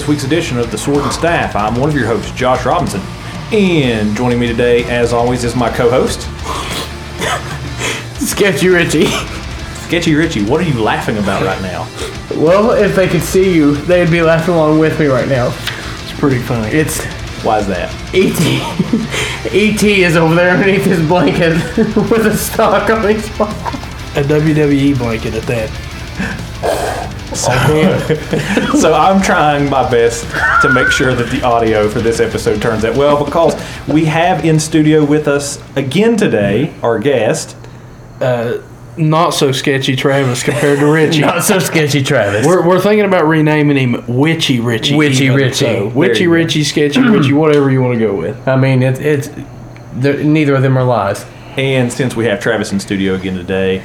right, welcome to this week's edition of the Sword and Staff. I'm one of your hosts, Josh Robinson, and joining me today, as always, is my co-host, Sketchy Richie. Sketchy Richie. What are you laughing about right now? Well, if they could see you, they'd be laughing along with me right now. It's pretty funny. It's Why is that? ET. ET is over there underneath his blanket with a stock on his back. A WWE blanket at that. So I'm trying my best to make sure that the audio for this episode turns out well because we have in studio with us again today our guest. Uh, not so sketchy Travis compared to Richie. Not so sketchy, Travis. We're, we're thinking about renaming him Witchy Richie. Witchy even, Richie. so Witchy. Richie, Sketchy Richie, whatever you want to go with. I mean, it's it's neither of them are lies. And since we have Travis in studio again today,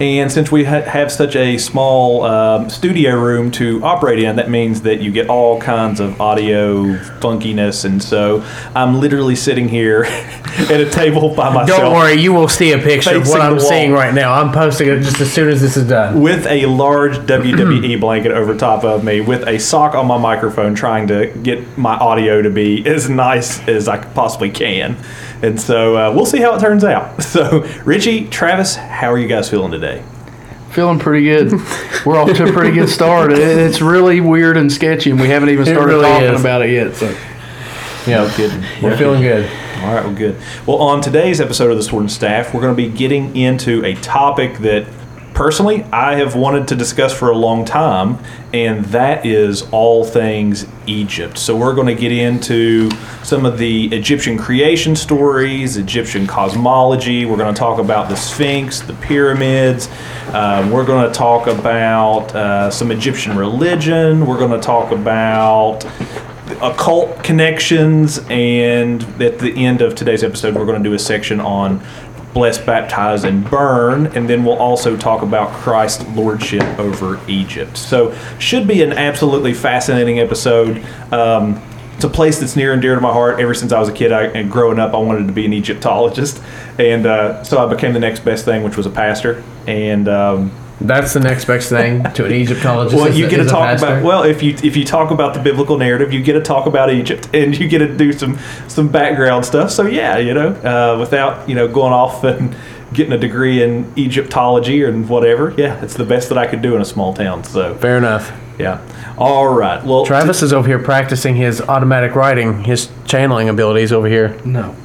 and since we ha- have such a small um, studio room to operate in, that means that you get all kinds of audio funkiness. And so I'm literally sitting here at a table by myself. Don't worry, you will see a picture of what I'm seeing right now. I'm posting it just as soon as this is done. With a large WWE blanket over top of me, with a sock on my microphone, trying to get my audio to be as nice as I possibly can. And so uh, we'll see how it turns out. So, Richie, Travis, how are you guys feeling today? Feeling pretty good. We're off to a pretty good start. It- It's really weird and sketchy, and we haven't even started really talking is. about it yet. So Yeah, Kidding. we're feeling good. All right, well, good. Well, on today's episode of the Sword and Staff, we're going to be getting into a topic that personally I have wanted to discuss for a long time, and that is all things Egypt. So, we're going to get into some of the Egyptian creation stories, Egyptian cosmology. We're going to talk about the Sphinx, the pyramids. Um, we're going to talk about uh, some Egyptian religion. We're going to talk about occult connections and at the end of today's episode we're going to do a section on bless baptize and burn and then we'll also talk about christ's lordship over egypt. So should be an absolutely fascinating episode. Um, it's a place that's near and dear to my heart. Ever since i was a kid I, and growing up i wanted to be an egyptologist. And uh, so i became the next best thing which was a pastor. And um, That's the next best thing to an Egyptologist. well, you get to talk about well if you if you talk about the biblical narrative, you get to talk about Egypt, and you get to do some some background stuff. So yeah, you know, uh, without you know going off and getting a degree in Egyptology or whatever. Yeah, it's the best that I could do in a small town. So Fair enough. yeah, all right. Well, Travis is over here practicing his automatic writing, his channeling abilities over here. no,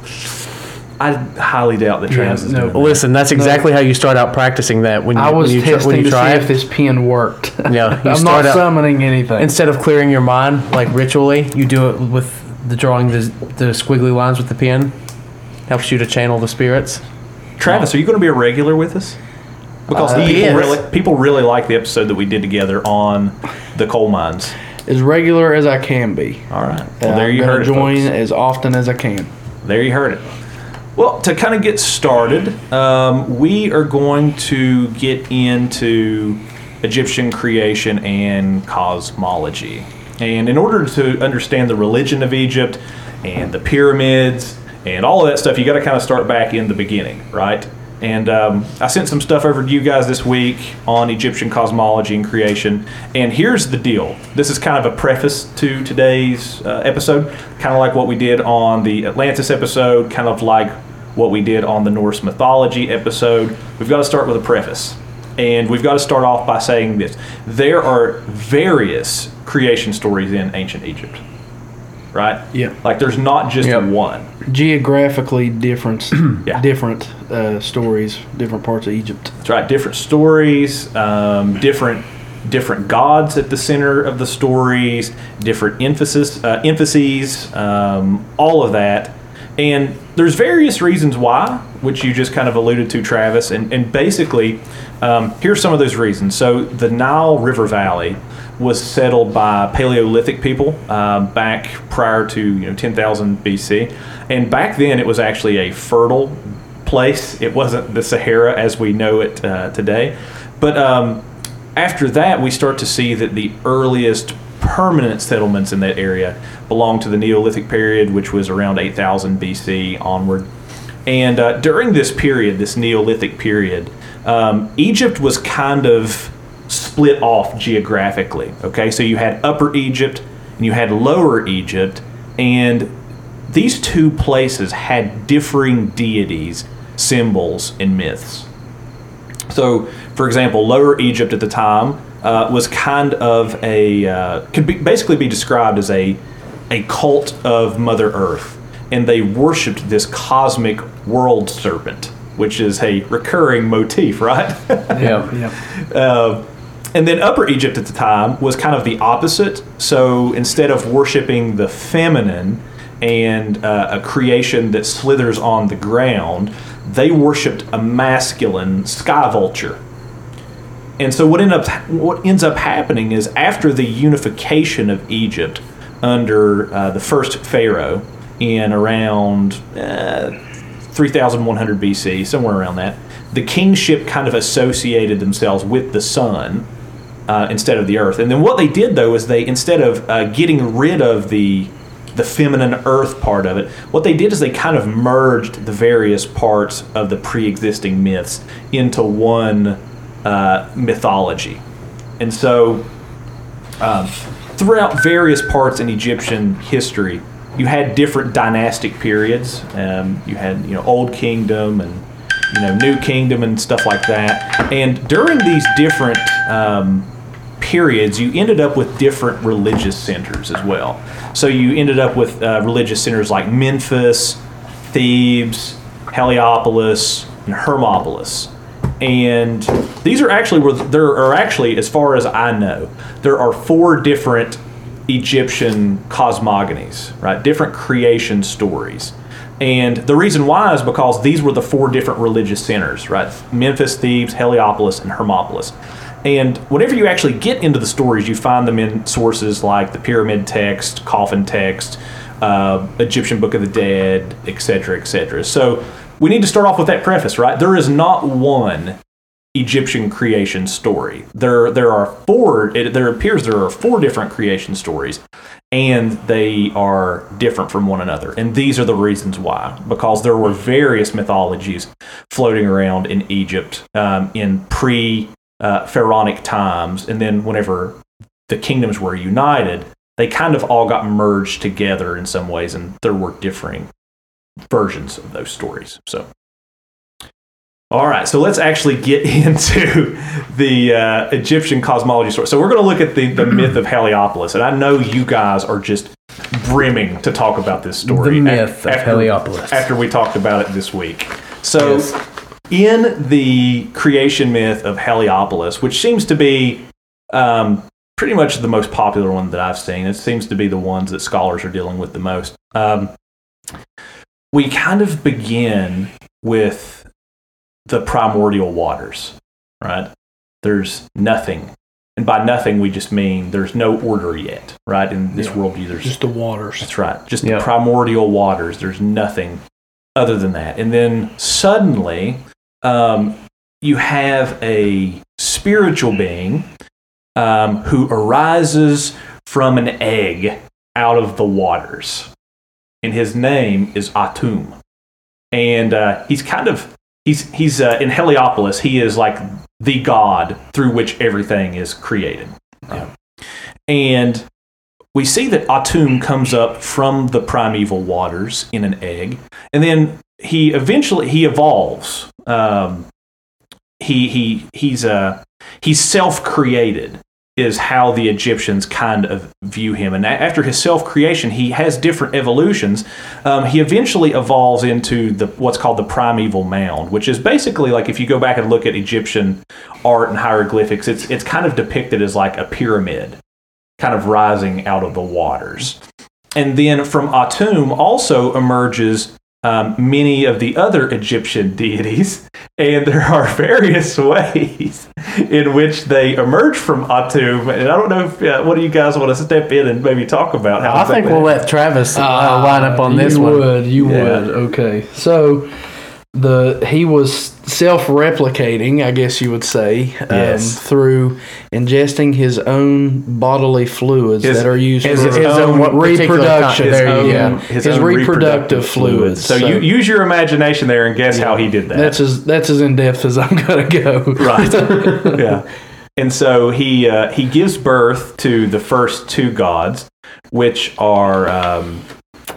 I highly doubt that Travis is no. doing that. Listen, that's exactly how you start out practicing that when you, I was when you, testing when you to see try if this pen worked. Yeah, you I'm start not out- summoning anything. Instead of clearing your mind like ritually, you do it with the drawing the, the squiggly lines with the pen. Helps you to channel the spirits. Travis, are you going to be a regular with us? Because Uh, people yes. really people really like the episode that we did together on the coal mines. as regular as I can be. All right. And Well, there I'm you gonna heard it. join folks. as often as I can. There you heard it. Well, to kind of get started, um, we are going to get into Egyptian creation and cosmology. And in order to understand the religion of Egypt and the pyramids and all of that stuff, you got to kind of start back in the beginning, right? And um, I sent some stuff over to you guys this week on Egyptian cosmology and creation. And here's the deal this is kind of a preface to today's uh, episode, kind of like what we did on the Atlantis episode, kind of like what we did on the Norse mythology episode. We've got to start with a preface. And we've got to start off by saying this there are various creation stories in ancient Egypt, right? Yeah. Like there's not just Yep. one. Geographically different, Yeah. different uh, stories, different parts of Egypt. That's right. Different stories, um, different different gods at the center of the stories, different emphasis uh, emphases, um, all of that. And there's various reasons why, which you just kind of alluded to, Travis. And, and basically, um, here's some of those reasons. So the Nile River Valley was settled by Paleolithic people um, back prior to you know 10,000 BC, and back then it was actually a fertile place. It wasn't the Sahara as we know it uh, today. But um, after that, we start to see that the earliest permanent settlements in that area belong to the Neolithic period, which was around 8000 BC onward. And uh, during this period, this Neolithic period, um, Egypt was kind of split off geographically. Okay, so you had Upper Egypt and you had Lower Egypt, and these two places had differing deities, symbols, and myths. So, for example, Lower Egypt at the time uh, was kind of a uh, could be, basically be described as a a cult of Mother Earth, and they worshipped this cosmic world serpent, which is a recurring motif, right? Yeah. Yep. Uh, and then Upper Egypt at the time was kind of the opposite. So instead of worshiping the feminine and uh, a creation that slithers on the ground, they worshipped a masculine sky vulture. And so what up what ends up happening is after the unification of Egypt under uh, the first pharaoh in around uh, 3100 BC, somewhere around that, the kingship kind of associated themselves with the sun uh, instead of the earth. And then what they did though is they instead of uh, getting rid of the the feminine earth part of it, what they did is they kind of merged the various parts of the pre-existing myths into one uh, mythology. And so um, throughout various parts in Egyptian history, you had different dynastic periods. Um, you had you know Old Kingdom and you know New Kingdom and stuff like that. And during these different um, periods, you ended up with different religious centers as well. So you ended up with uh, religious centers like Memphis, Thebes, Heliopolis, and Hermopolis. And these are actually where there are actually, as far as I know, there are four different Egyptian cosmogonies, right? Different creation stories. And the reason why is because these were the four different religious centers, right? Memphis, Thebes, Heliopolis, and Hermopolis. And whenever you actually get into the stories, you find them in sources like the pyramid text, coffin text, uh, Egyptian Book of the Dead, etc., etc. So we need to start off with that preface, right? There is not one Egyptian creation story. There, there are four. It, there appears there are four different creation stories, and they are different from one another. And these are the reasons why, because there were various mythologies floating around in Egypt um, in pre uh, pharaonic times, and then whenever the kingdoms were united, they kind of all got merged together in some ways, and there were differing versions of those stories. So. All right, so let's actually get into the uh, Egyptian cosmology story. So we're going to look at the, the myth of Heliopolis, and I know you guys are just brimming to talk about this story. The myth of Heliopolis. After we talked about it this week. So Yes. In the creation myth of Heliopolis, which seems to be um, pretty much the most popular one that I've seen, it seems to be the ones that scholars are dealing with the most. Um, we kind of begin with the primordial waters, right? There's nothing. And by nothing, we just mean there's no order yet, right? In this Yeah. worldview, there's Just the waters. that's right. Just Yeah. the primordial waters. There's nothing other than that. And then suddenly, um, you have a spiritual being um, who arises from an egg out of the waters. And his name is Atum. And uh, he's kind of, he's, he's uh, in Heliopolis, he is like the god through which everything is created. And we see that Atum comes up from the primeval waters in an egg, and then he eventually he evolves. Um, he he he's uh, he's self-created is how the Egyptians kind of view him. And after his self-creation, he has different evolutions. Um, he eventually evolves into the what's called the primeval mound, which is basically like if you go back and look at Egyptian art and hieroglyphics, it's it's kind of depicted as like a pyramid kind of rising out of the waters. And then from Atum also emerges um, many of the other Egyptian deities, and there are various ways in which they emerge from Atum. And I don't know if uh, what do you guys want to step in and maybe talk about how I think we'll let Travis uh, line up on this you one. would, you Yeah. would. Okay, so the he was self-replicating, I guess you would say, um, through ingesting his own bodily fluids His- that are used his- for his own what particular reproduction. there you yeah, go. his, reproductive, fluids. So, you use your imagination there and guess how he did that. that's as that's as in depth as I'm gonna go. right. yeah. And so he uh, he gives birth to the first two gods, which are um,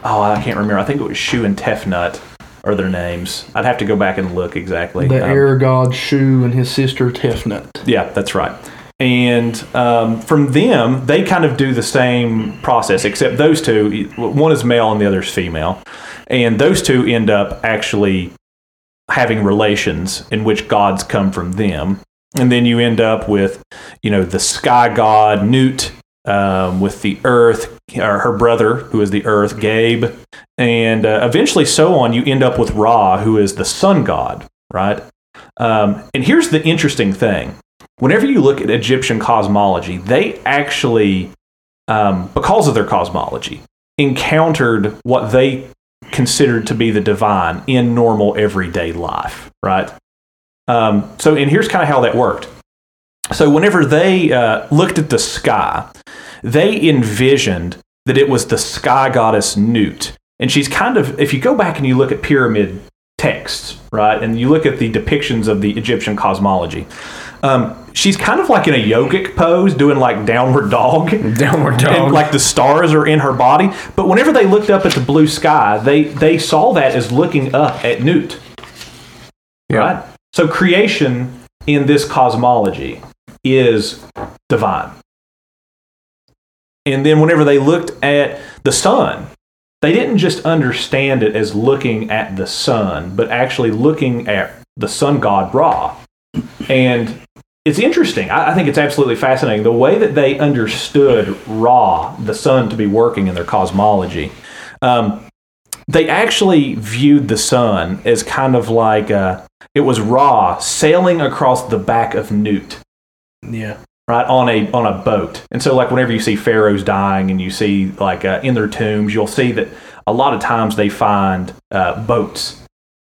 oh I can't remember. I think it was Shu and Tefnut are their names. I'd have to go back and look exactly. The Um, air god Shu and his sister Tefnut. yeah, that's right. And um, from them, they kind of do the same process, except those two, one is male and the other is female. And those two end up actually having relations in which gods come from them. And then you end up with, you know, the sky god Nut, um, with the earth, or her brother, who is the earth, Gabe. And uh, eventually, so on, you end up with Ra, who is the sun god, right? Um, and here's the interesting thing whenever you look at Egyptian cosmology, they actually, um, because of their cosmology, encountered what they considered to be the divine in normal everyday life, right? Um, so, and here's kind of how that worked. So, whenever they uh, looked at the sky, they envisioned that it was the sky goddess Nut. And she's kind of, if you go back and you look at pyramid texts, right, and you look at the depictions of the Egyptian cosmology, um, she's kind of like in a yogic pose, doing like downward dog. Downward dog. And like the stars are in her body. But whenever they looked up at the blue sky, they, they saw that as looking up at Nut. Right? So creation in this cosmology is divine. And then whenever they looked at the sun, they didn't just understand it as looking at the sun, but actually looking at the sun god Ra. And it's interesting. I, I think it's absolutely fascinating the way that they understood Ra, the sun, to be working in their cosmology. Um, they actually viewed the sun as kind of like uh, it was Ra sailing across the back of Nut Yeah. right on a on a boat. And so like whenever you see pharaohs dying and you see like uh, in their tombs you'll see that a lot of times they find uh, boats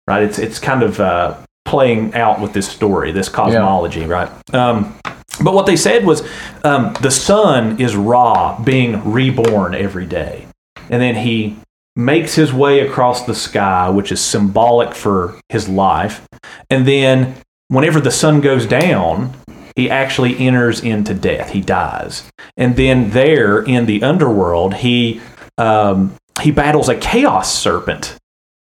right? It's it's kind of uh, playing out with this story this cosmology right? Um, but what they said was um, the sun is ra being reborn every day. And then he makes his way across the sky which is symbolic for his life. And then whenever the sun goes down he actually enters into death. He dies, and then there in the underworld, he um, he battles a chaos serpent.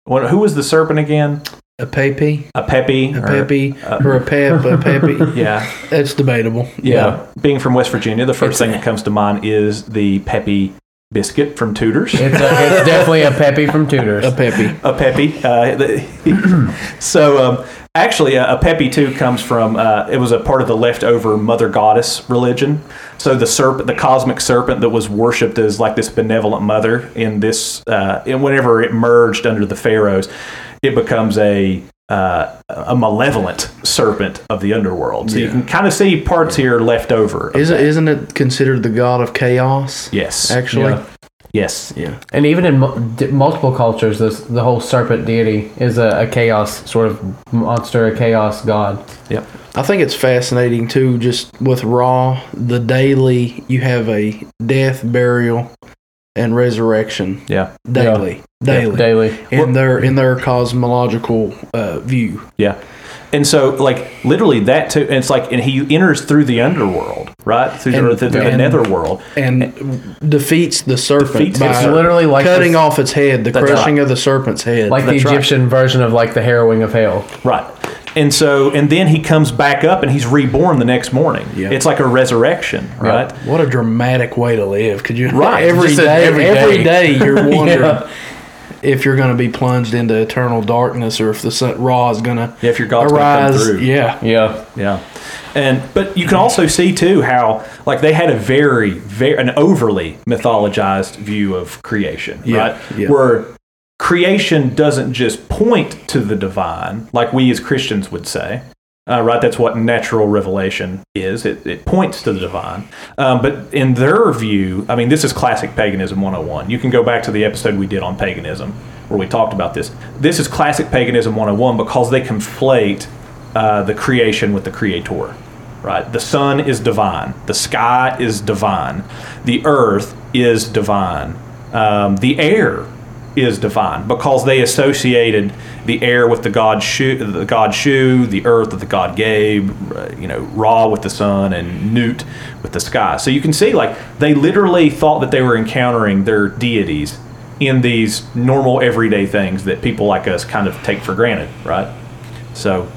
What, who was the serpent again? A pepe, A Pepe. a pepe, or a pep, a pepe. Yeah, That's debatable. yeah. Being from West Virginia, the first It's- thing that comes to mind is the Pepe biscuit from Tudors. It's, a, it's definitely a Peppy from Tudors. A pepe. a peppy. Uh, the- so um, actually, uh, a peppy too comes from. Uh, it was a part of the leftover mother goddess religion. So the serpent, the cosmic serpent that was worshipped as like this benevolent mother in this, uh, and whenever it merged under the pharaohs, it becomes a. Uh, a malevolent serpent of the underworld. So you can kind of see parts here left over. Isn't that. isn't it considered the god of chaos? Yes. Actually. Yeah. Yes. Yeah. And even in mu- multiple cultures, this, the whole serpent deity is a, a chaos sort of monster, a chaos god. Yep. I think it's fascinating too, just with Ra, the daily, you have a death, burial, and resurrection Yeah. daily. Daily. Daily. In their in their cosmological uh, view. Yeah. And so, like, literally that too, and it's like, and he enters through the underworld, right? Through And- the, through the and- netherworld. And defeats the serpent Defeats- by it's literally like cutting this- off its head, the crushing right. of the serpent's head. Like That's the right. Egyptian version of like the harrowing of hell. Right. And so, and then he comes back up and he's reborn the next morning. Yeah. It's like a resurrection, right? what a dramatic way to live. Could you Right. every Just a- day every every day. day you're wondering Yeah. if you're going to be plunged into eternal darkness or if the sun, Ra is going to Yeah, if your God's gonna come arise. through. Yeah. Yeah. Yeah. And but you can also see too how like they had a very very an overly mythologized view of creation, Yeah, right? yeah. Where creation doesn't just point to the divine like we as Christians would say. Uh, right, that's what natural revelation is. It, it points to the divine. Um, but in their view, I mean, this is classic paganism 101. You can go back to the episode we did on paganism where we talked about this. This is classic paganism 101 because they conflate uh, the creation with the creator. Right? The sun is divine. The sky is divine. The earth is divine. Um, the air is divine because they associated the air with the god Shu, the god Shu, the earth with the god Gabe, uh, you know, Ra with the sun, and Nut with the sky. So you can see, like, they literally thought that they were encountering their deities in these normal everyday things that people like us kind of take for granted, right? So,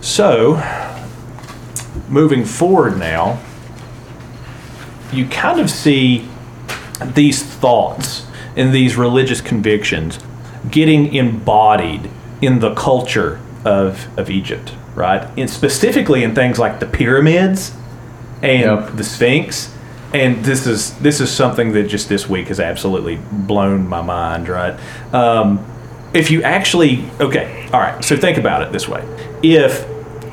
so moving forward now, you kind of see these thoughts and these religious convictions getting embodied in the culture of, of Egypt, right? And specifically in things like the pyramids and Yep. the Sphinx. And this is this is something that just this week has absolutely blown my mind, right? Um, if you actually okay, all right. So think about it this way: if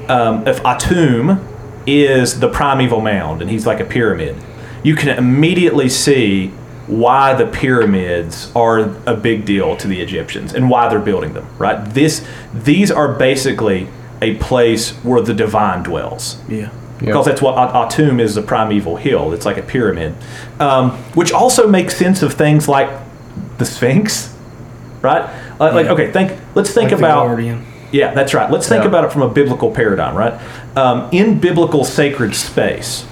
um, if Atum is the primeval mound and he's like a pyramid, you can immediately see why the pyramids are a big deal to the Egyptians and why they're building them. Right? This these are basically a place where the divine dwells Yeah. because that's what At- Atum is the primeval hill. It's like a pyramid, um, which also makes sense of things like the Sphinx, right? Like, like okay, think. Let's think Like the about. Guardian. Yeah, that's right. Let's think Yeah. about it from a biblical paradigm, right? Um, in biblical sacred space,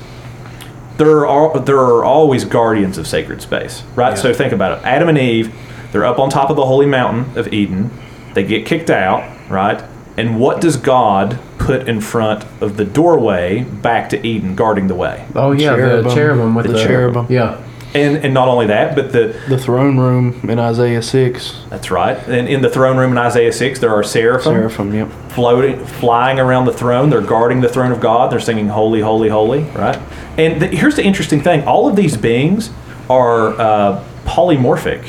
there are there are always guardians of sacred space, right? So think about it. Adam and Eve, they're up on top of the holy mountain of Eden. They get kicked out, right? And what does God put in front of the doorway back to Eden, guarding the way? Oh yeah, the Cherubim. cherubim with The the, cherubim. Yeah, And and not only that, but the The throne room in Isaiah 6. that's right. And in the throne room in Isaiah six, there are seraphim. Seraphim, yep. floating, flying around the throne. They're guarding the throne of God. They're singing "Holy, Holy, Holy." Right. And the, here's the interesting thing: all of these beings are uh, polymorphic.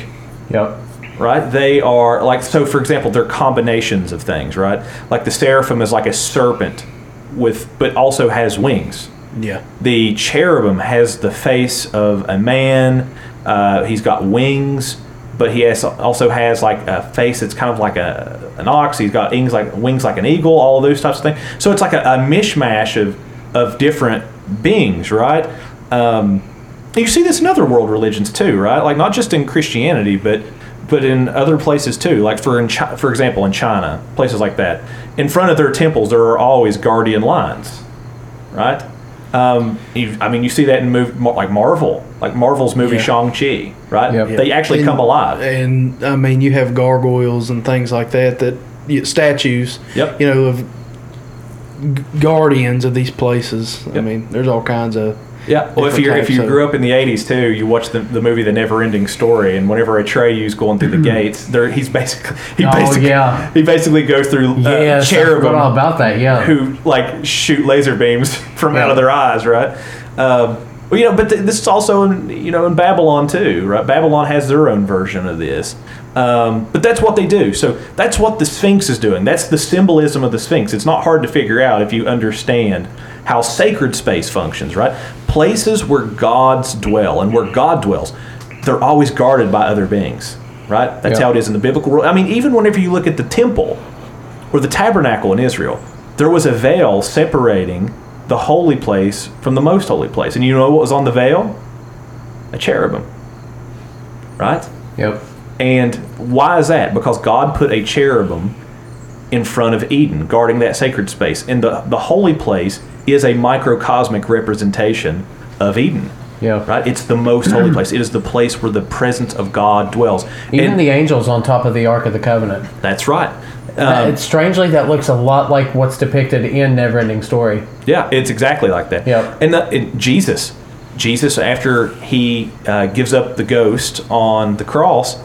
yep, Right. They are like so. For example, they're combinations of things. Right. Like the seraphim is like a serpent with, but also has wings. Yeah. The cherubim has the face of a man. Uh, he's got wings, but he has, also has like a face that's kind of like a an ox. He's got wings like wings like an eagle. All of those types of things. So it's like a, a mishmash of of different beings, right? Um, you see this in other world religions too, right? Like not just in Christianity, but but in other places too. Like for in Chi- for example, in China, places like that. In front of their temples, there are always guardian lions, right? Um, you, I mean, you see that in move like Marvel, like Marvel's movie Yeah. Shang Chi, right? Yep. They actually And- come alive. And I mean, you have gargoyles and things like that, that you, statues, Yep. you know, of guardians of these places. I mean, there's all kinds of. Yeah. Well, if you if you grew up in the '80s too, you watched the, the movie The Never Ending Story, and whenever Atreyu's going through the gates, there he's basically he Oh, basically yeah. he basically goes through uh, yes, cherubim all about that. Yeah, who like shoot laser beams from out of their eyes, right? Um, well, you know, but th- this is also in, you know in Babylon too, right? Babylon has their own version of this, um, but that's what they do. So that's what the Sphinx is doing. That's the symbolism of the Sphinx. It's not hard to figure out if you understand how sacred space functions, right? Places where gods dwell and where God dwells, they're always guarded by other beings, right? That's Yeah. how it is in the biblical world. I mean, even whenever you look at the temple or the tabernacle in Israel, there was a veil separating the holy place from the most holy place. And you know what was on the veil? A cherubim. Right? yep, And why is that? Because God put a cherubim in front of Eden, guarding that sacred space. And the, the holy place is a microcosmic representation of Eden. yeah. Right? It's the most holy place. It is the place where the presence of God dwells. Even And the angels on top of the Ark of the Covenant. that's right. Um, it's strangely that looks a lot like what's depicted in Neverending Story. Yeah, it's exactly like that. Yeah. And, the, and Jesus, Jesus, after he uh, gives up the ghost on the cross,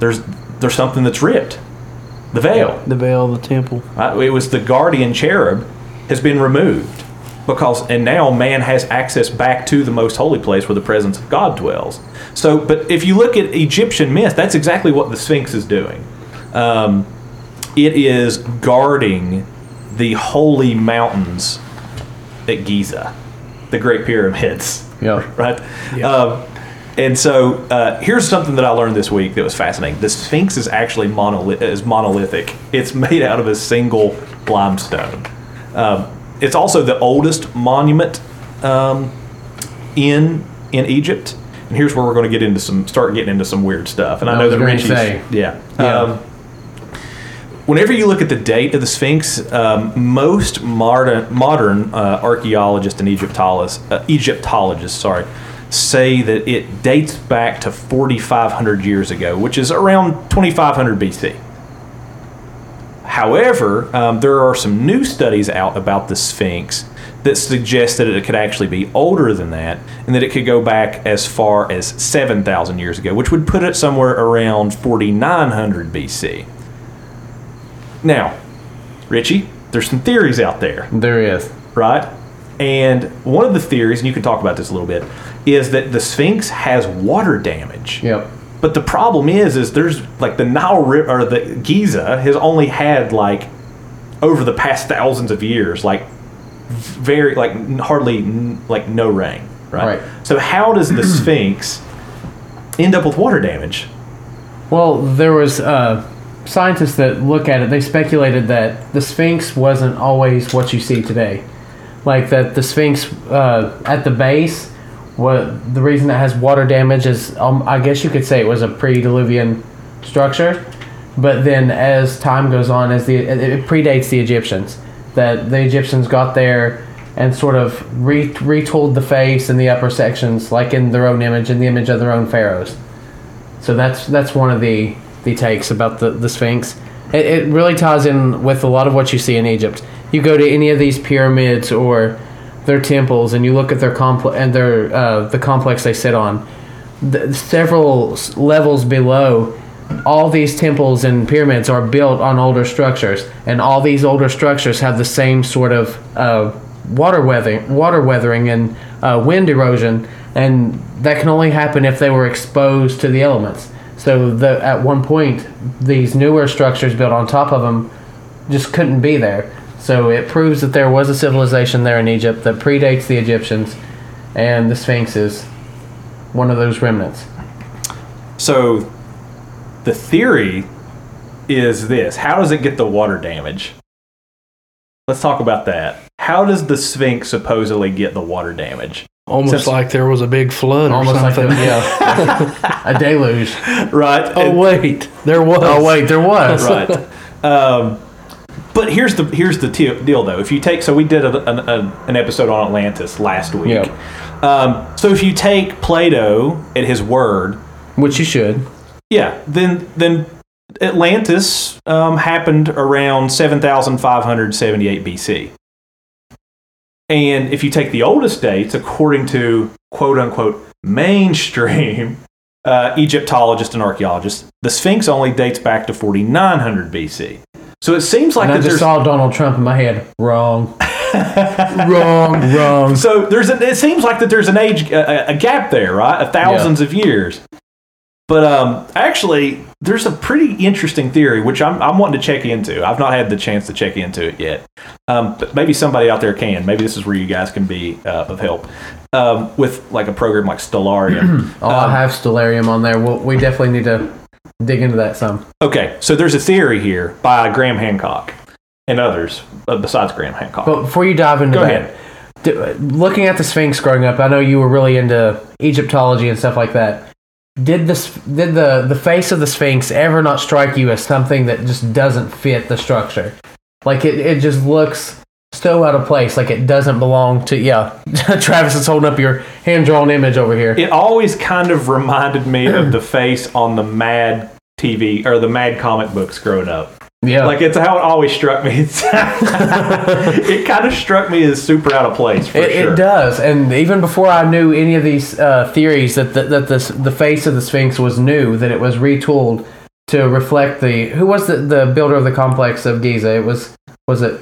there's there's something that's ripped, the veil. The veil of the temple. Right? It was the guardian cherub has been removed because, and now man has access back to the most holy place where the presence of God dwells. So, but if you look at Egyptian myth, that's exactly what the Sphinx is doing. Um, it is guarding the holy mountains at Giza, the Great Pyramids Yeah. right? Um, and so uh, here's something that I learned this week that was fascinating. The Sphinx is actually monolith- is monolithic. It's made out of a single limestone. Um, it's also the oldest monument um, in in Egypt, and here's where we're going to get into some start getting into some weird stuff. And I I know that Richie's say. yeah. Yeah. Um, whenever you look at the date of the Sphinx, um, most modern modern uh, archaeologists and Egyptologists, uh, Egyptologists, sorry, say that it dates back to 4,500 years ago, which is around 2,500 BC. However, um, there are some new studies out about the Sphinx that suggest that it could actually be older than that, and that it could go back as far as 7,000 years ago, which would put it somewhere around 4,900 BC. Now, Richie, there's some theories out there There is. right? And one of the theories, and you can talk about this a little bit, is that the Sphinx has water damage. Yep. But the problem is, is there's like the Nile River or the Giza has only had like over the past thousands of years, like very like hardly like no rain, right? Right. So how does the Sphinx end up with water damage? Well, there was uh, scientists that look at it. They speculated that the Sphinx wasn't always what you see today. Like that, the Sphinx uh, at the base, what the reason it has water damage is, um, I guess you could say it was a pre-Diluvian structure. But then, as time goes on, as the it it predates the Egyptians, that the Egyptians got there and sort of re- retooled the face and the upper sections, like in their own image, in the image of their own pharaohs. So that's that's one of the the takes about the the Sphinx. It, it really ties in with a lot of what you see in Egypt. You go to any of these pyramids or their temples, and you look at their complex and their uh, the complex they sit on. The, several levels below, all these temples and pyramids are built on older structures, and all these older structures have the same sort of uh, water weathering, water weathering, and uh, wind erosion, and that can only happen if they were exposed to the elements. So the, at one point, these newer structures built on top of them just couldn't be there. So it proves that there was a civilization there in Egypt that predates the Egyptians, and the Sphinx is one of those remnants. So the theory is this how does it get the water damage? Let's talk about that. How does the Sphinx supposedly get the water damage? Almost Since- like there was a big flood or Almost like a, something. yeah, a deluge. Right. oh wait, there was. Oh wait, there was. right. Um, but here's the here's the deal though. If you take so we did a, an, a, an episode on Atlantis last week. Yep. Um, so if you take Plato at his word, Which you should. yeah, then then Atlantis um, happened around 7,578 BC. And if you take the oldest dates, according to quote unquote mainstream uh, Egyptologists and archaeologists, the Sphinx only dates back to 4,900 BC. So it seems like And I just saw Donald Trump in my head. Wrong. wrong. Wrong. so there's a, it seems like that there's an age a, a gap there, right? A thousands of years. But um, actually, there's a pretty interesting theory which I'm, I'm wanting to check into. I've not had the chance to check into it yet. Um, but maybe somebody out there can. Maybe this is where you guys can be uh, of help um, with like a program like Stellarium. Oh, I have Stellarium on there. We'll, we definitely need to dig into that some. okay, so there's a theory here by Graham Hancock and others uh, besides Graham Hancock. But before you dive into Go that, ahead. d- looking at the Sphinx growing up, I know you were really into Egyptology and stuff like that. Did this did the the face of the Sphinx ever not strike you as something that just doesn't fit the structure? Like it, it just looks so out of place, like it doesn't belong to yeah. Travis is holding up your hand drawn image over here. it always kind of reminded me of the face on the Mad TV or the Mad comic books growing up. Yeah. Like it's how it always struck me. It kind of struck me as super out of place for It, sure. it does, and even before I knew any of these uh, theories that the, that the the face of the Sphinx was new, that it was retooled to reflect the who was the, the builder of the complex of Giza? It was was it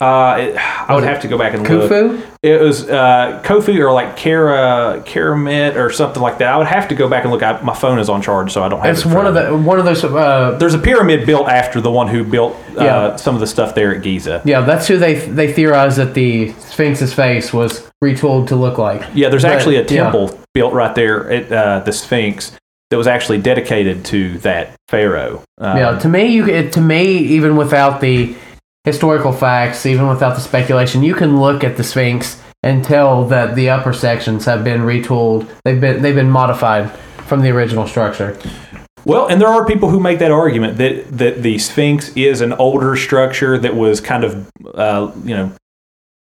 Uh, it, I would have to go back and look. It was uh, Kofi or like Kara Karamet or something like that. I would have to go back and look. I, my phone is on charge, so I don't have. It's it one of the one of those. Uh, There's a pyramid built after the one who built uh, Yeah. some of the stuff there at Giza. yeah, that's who they they theorized that the Sphinx's face was retooled to look like. Yeah, there's But, actually a yeah. temple built right there at uh, the Sphinx that was actually dedicated to that pharaoh. Um, yeah, to me, you it, to me, even without the historical facts, even without the speculation, you can look at the Sphinx and tell that the upper sections have been retooled. They've been they've been modified from the original structure. Well, and there are people who make that argument that that the Sphinx is an older structure that was kind of, uh, you know,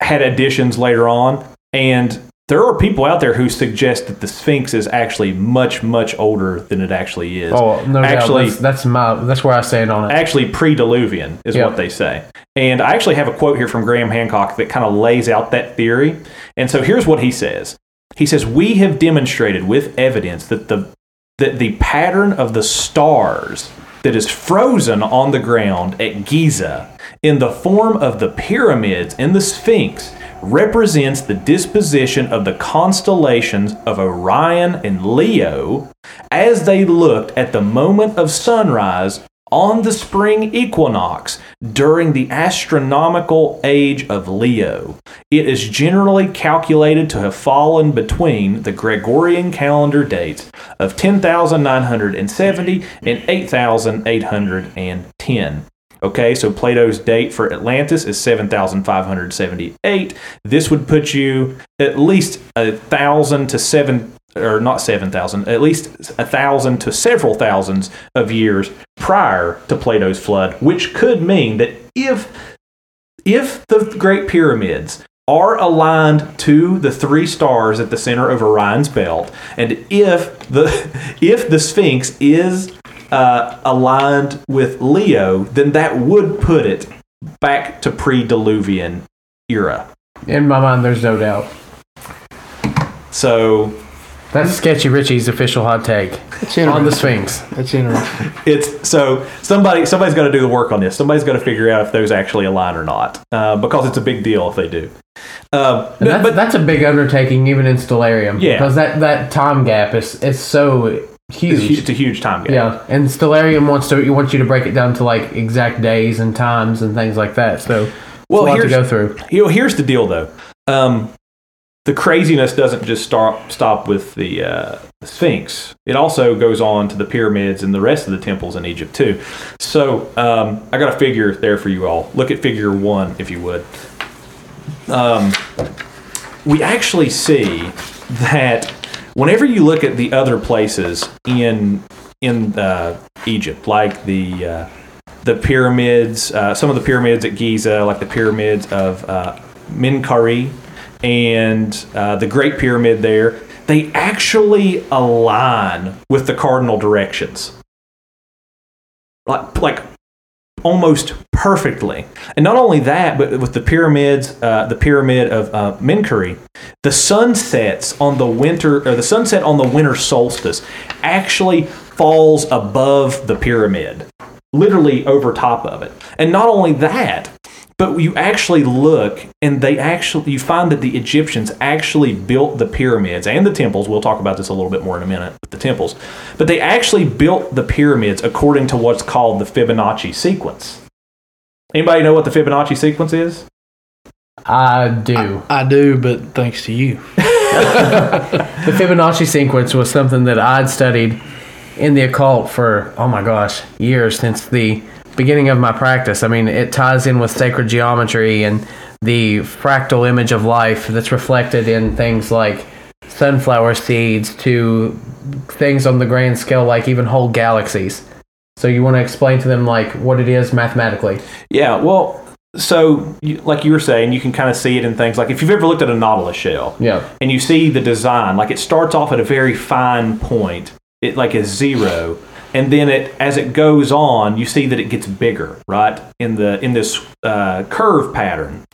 had additions later on, and there are people out there who suggest that the Sphinx is actually much much older than it actually is. Oh, no actually, doubt. That's, that's my that's where I stand on it. actually pre-diluvian is Yeah. what they say and i actually have a quote here from graham hancock that kind of lays out that theory and so here's what he says he says we have demonstrated with evidence that the that the pattern of the stars that is frozen on the ground at giza in the form of the pyramids and the sphinx represents the disposition of the constellations of Orion and Leo as they looked at the moment of sunrise on the spring equinox during the astronomical age of Leo. It is generally calculated to have fallen between the Gregorian calendar dates of 10,970 and 8,810. Okay, so Plato's date for Atlantis is 7,578. This would put you at least a thousand to seven, or not 7,000, at least a thousand to several thousands of years prior to Plato's flood, which could mean that if if the Great Pyramids are aligned to the three stars at the center of Orion's belt, and if the if the Sphinx is uh, aligned with Leo, then that would put it back to pre-Diluvian era. In my mind, there's no doubt. So That's Sketchy Richie's official hot take That's on the. Sphinx. That's interesting. it's so somebody somebody's got to do the work on this. Somebody's got to figure out if those actually align or not, uh, because it's a big deal if they do. Uh, And that's, but that's a big undertaking, even in Stellarium. Yeah. Because that, that time gap is, is so huge. it's, a huge time gap. Yeah, and Stellarium wants to wants you to break it down to like exact days and times and things like that. So Well, well, a lot to go through. You know, here's the deal, though. Um, the craziness doesn't just stop stop with the, uh, the Sphinx. It also goes on to the pyramids and the rest of the temples in Egypt too. So um, I got a figure there for you all. Look at Figure One, if you would. Um, we actually see that whenever you look at the other places in in uh, Egypt, like the uh, the pyramids, uh, some of the pyramids at Giza, like the pyramids of uh, Minkari and uh, the Great Pyramid there, they actually align with the cardinal directions. Like, like almost perfectly. And not only that, but with the pyramids, uh, the pyramid of uh, Minkari, the sunsets on the winter, or the sunset on the winter solstice, actually falls above the pyramid, literally over top of it. And not only that, but you actually look and they actually you find that the Egyptians actually built the pyramids and the temples. We'll talk about this a little bit more in a minute with the temples. But they actually built the pyramids according to what's called the Fibonacci sequence. Anybody know what the Fibonacci sequence is? I do. I do, but thanks to you. The Fibonacci sequence was something that I'd studied in the occult for oh my gosh years since the beginning of my practice. I mean, it ties in with sacred geometry and the fractal image of life that's reflected in things like sunflower seeds to things on the grand scale, like even whole galaxies. So you want to explain to them like what it is mathematically? Yeah, well, so you, like you were saying, you can kind of see it in things like if you've ever looked at a nautilus shell, Yeah. and you see the design, like it starts off at a very fine point, it like is zero, and then it as it goes on, you see that it gets bigger, right? In the in this uh, curve pattern.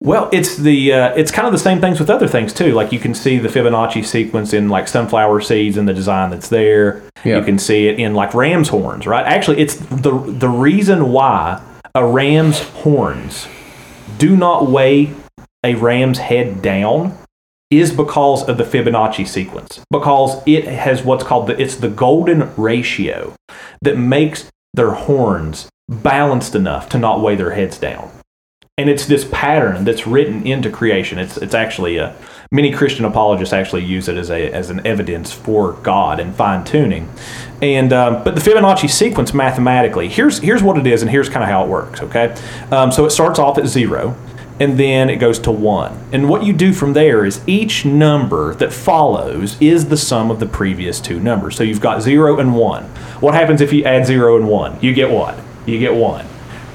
Well, it's the uh, it's kind of the same things with other things too. Like you can see the Fibonacci sequence in like sunflower seeds and the design that's there. Yeah. You can see it in like ram's horns, right? Actually, it's the the reason why a ram's horns do not weigh a ram's head down is because of the Fibonacci sequence. Because it has what's called the it's the golden ratio that makes their horns balanced enough to not weigh their heads down. And it's this pattern that's written into creation. It's it's actually a many Christian apologists actually use it as a as an evidence for God and fine tuning. And um, but the Fibonacci sequence mathematically here's here's what it is and here's kind of how it works. Okay, um, so it starts off at zero. And then it goes to 1. And what you do from there is each number that follows is the sum of the previous two numbers. So you've got 0 and 1. What happens if you add 0 and 1? You get what? You get 1.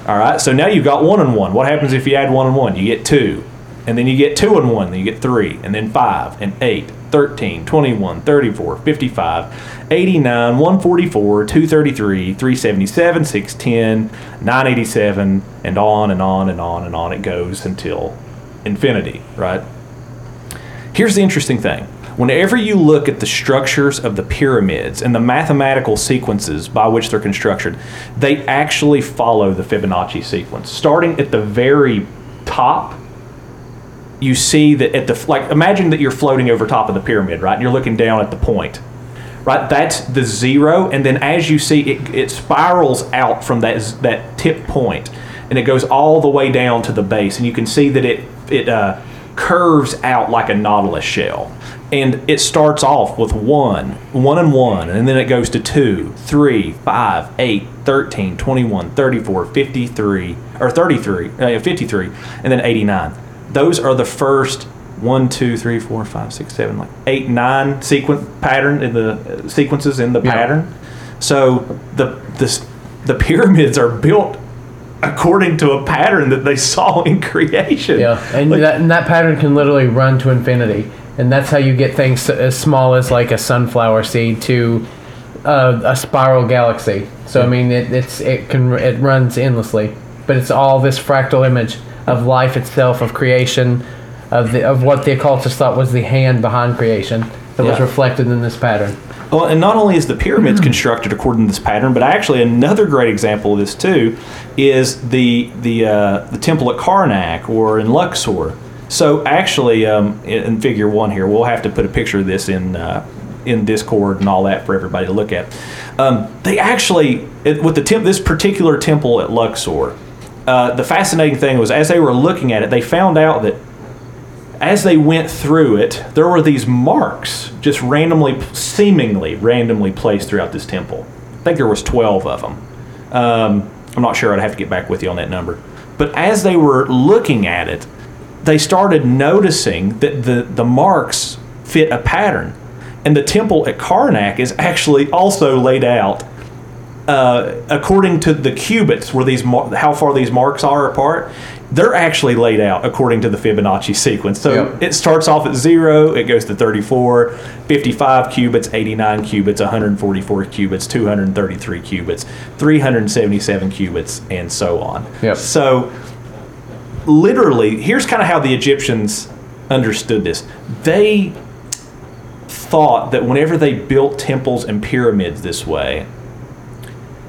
All right, so now you've got 1 and 1. What happens if you add 1 and 1? You get 2. And then you get 2 and 1, then you get 3, and then 5 and 8, 13, 21, 34, 55, 89, 144, 233, 377, 610, 987, and on and on and on and on it goes until infinity, right? Here's the interesting thing. Whenever you look at the structures of the pyramids and the mathematical sequences by which they're constructed, they actually follow the Fibonacci sequence. Starting at the very top, you see that at the like imagine that you're floating over top of the pyramid, right? And you're looking down at the point. Right? That's the zero and then as you see it, it spirals out from that that tip point and it goes all the way down to the base and you can see that it it uh, curves out like a nautilus shell and it starts off with one one and one and then it goes to two three five eight 13 21 34 53 or 33 uh, 53 and then 89 those are the first one, two, three, four, five, six, seven, like eight, nine sequence pattern in the uh, sequences in the Yeah. pattern. So the the the pyramids are built according to a pattern that they saw in creation. Yeah, and, Like- that, and that pattern can literally run to infinity, and that's how you get things as small as like a sunflower seed to uh, a spiral galaxy. So I mean, it, it's it can it runs endlessly, but it's all this fractal image of life itself, of creation, of the of what the occultists thought was the hand behind creation that was Yeah. reflected in this pattern. Well, and not only is the pyramids constructed according to this pattern, but actually another great example of this too is the the uh, the temple at Karnak or in Luxor. So actually, um, in, in Figure One here, we'll have to put a picture of this in uh, in Discord and all that for everybody to look at. Um, they actually, it, with the temp, this particular temple at Luxor, uh, the fascinating thing was as they were looking at it, they found out that as they went through it, there were these marks just randomly, seemingly randomly placed throughout this temple. I think there was 12 of them. Um, I'm not sure. I'd have to get back with you on that number. But as they were looking at it, they started noticing that the, the marks fit a pattern. And the temple at Karnak is actually also laid out uh, according to the cubits where these mar- how far these marks are apart they're actually laid out according to the fibonacci sequence so Yep. it starts off at 0 it goes to 34 55 cubits 89 cubits 144 cubits 233 cubits 377 cubits and so on Yep. so literally here's kind of how the egyptians understood this they thought that whenever they built temples and pyramids this way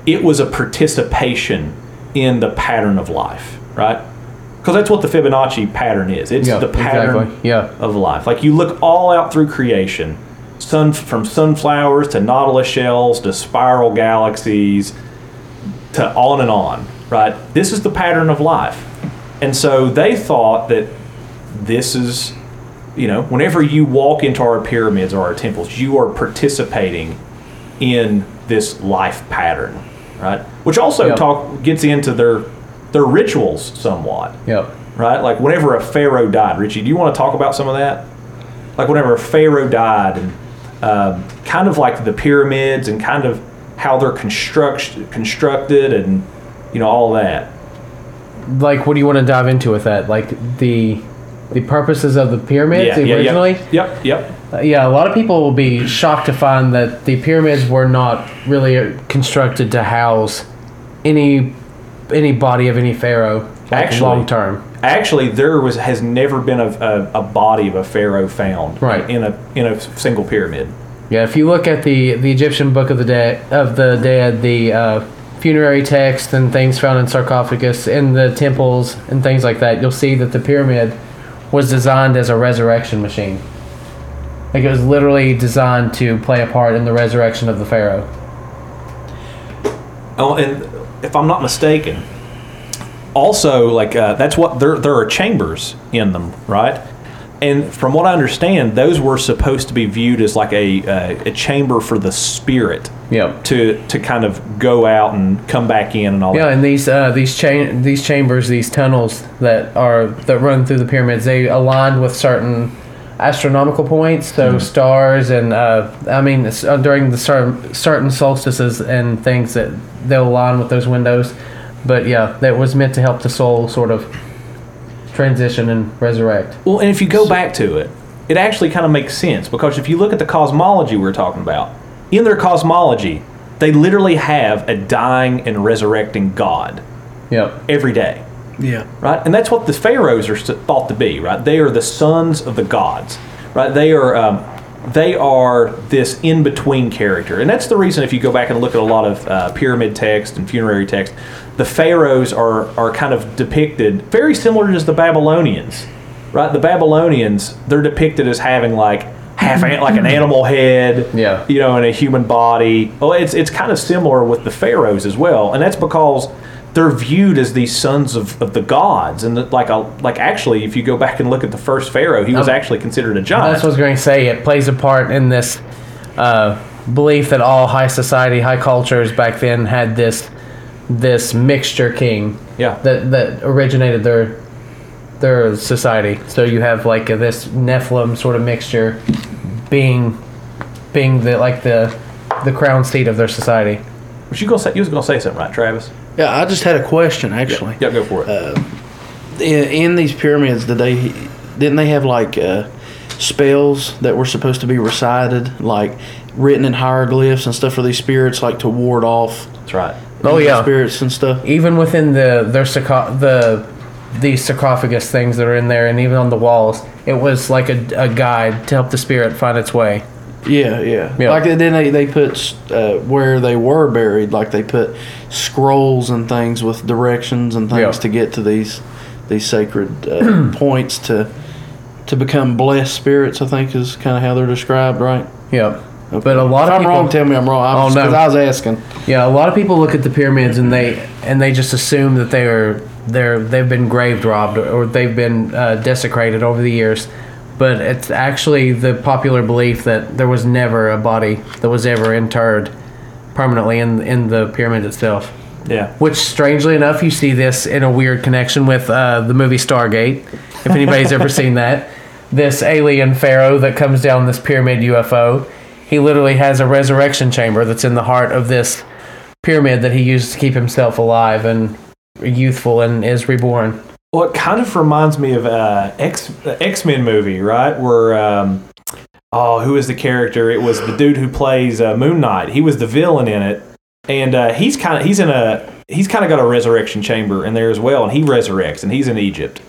it was a participation in the pattern of life, right? Because that's what the Fibonacci pattern is. It's Yeah, the pattern exactly. Yeah. of life. Like you look all out through creation, sun from sunflowers to nautilus shells to spiral galaxies to on and on, right? This is the pattern of life. And so they thought that this is, you know, whenever you walk into our pyramids or our temples, you are participating in this life pattern, right? Which also Yep. talk gets into their their rituals somewhat, Yep. right? Like whenever a pharaoh died, Richie, do you want to talk about some of that? Like whenever a pharaoh died, and um, kind of like the pyramids and kind of how they're construct constructed, and you know all that. Like, what do you want to dive into with that? Like the the purposes of the pyramids yeah, originally. yeah, yep, yep. Yeah, a lot of people will be shocked to find that the pyramids were not really constructed to house any any body of any pharaoh like Actually- long term. Actually, there was has never been a, a, a body of a pharaoh found Right. in a in a single pyramid. Yeah, if you look at the the Egyptian Book of the Dead of the Dead, the uh, funerary text and things found in sarcophagus in the temples and things like that, you'll see that the pyramid was designed as a resurrection machine. Like it was literally designed to play a part in the resurrection of the pharaoh. Oh, and if I'm not mistaken, also like uh, that's what there there are chambers in them, right? And from what I understand, those were supposed to be viewed as like a uh, a chamber for the spirit Yep. to to kind of go out and come back in and all that. Yeah, that. and these uh, these cha- these chambers, these tunnels that are that run through the pyramids, they aligned with certain astronomical points, so stars and uh, I mean uh, during the certain certain solstices and things that they'll align with those windows. But yeah, that was meant to help the soul sort of transition and resurrect. Well, and if you go back to it, it actually kind of makes sense because if you look at the cosmology we're talking about, in their cosmology, they literally have a dying and resurrecting God Yep. every day. Yeah. right? And that's what the pharaohs are thought to be, right? They are the sons of the gods, right? They are um, they are this in between character, and that's the reason if you go back and look at a lot of uh, pyramid text and funerary text, the pharaohs are are kind of depicted very similar to the Babylonians, right? The Babylonians they're depicted as having like half an- like an animal head, Yeah. you know, and a human body. Well, it's it's kind of similar with the pharaohs as well, and that's because they're viewed as these sons of, of the gods, and that, like a like actually, if you go back and look at the first pharaoh, he was Um, actually considered a giant. That's what I was going to say. It plays a part in this uh, belief that all high society, high cultures back then had this this mixture king. Yeah. That that originated their their society. So you have like a, this Nephilim sort of mixture, being being the like the the crown seat of their society. was you gonna say you was gonna say something, right, Travis? Yeah, I just had a question actually. Yeah, go for it. In, in these pyramids, did they didn't they have like uh, spells that were supposed to be recited, like written in hieroglyphs and stuff for these spirits, like to ward off that's right. Oh, yeah. spirits and stuff? Even within the their sarco- the these sarcophagus things that are in there, and even on the walls, it was like a, a guide to help the spirit find its way. Yeah, yeah. Yeah. Like then they they put uh, where they were buried, like they put scrolls and things with directions and things Yeah. to get to these these sacred uh, points to to become blessed spirits. I think is kind of how they're described, right? Yep. But a lot if of I'm people, wrong, tell me I'm wrong. Oh, I'm, no. I was asking. Yeah, a lot of people look at the pyramids and they and they just assume that they are they're they've been grave robbed or they've been uh, desecrated over the years. But it's actually the popular belief that there was never a body that was ever interred permanently in in the pyramid itself. Yeah. Which, strangely enough, you see this in a weird connection with uh, the movie Stargate. If anybody's ever seen that, this alien pharaoh that comes down this pyramid UFO, he literally has a resurrection chamber that's in the heart of this pyramid that he uses to keep himself alive and youthful and is reborn. Well, it kind of reminds me of uh, X X Men movie, right? Where um, oh, who is the character? It was the dude who plays uh, Moon Knight. He was the villain in it, and uh, he's kind of he's in a he's kind of got a resurrection chamber in there as well, and he resurrects, and he's in Egypt.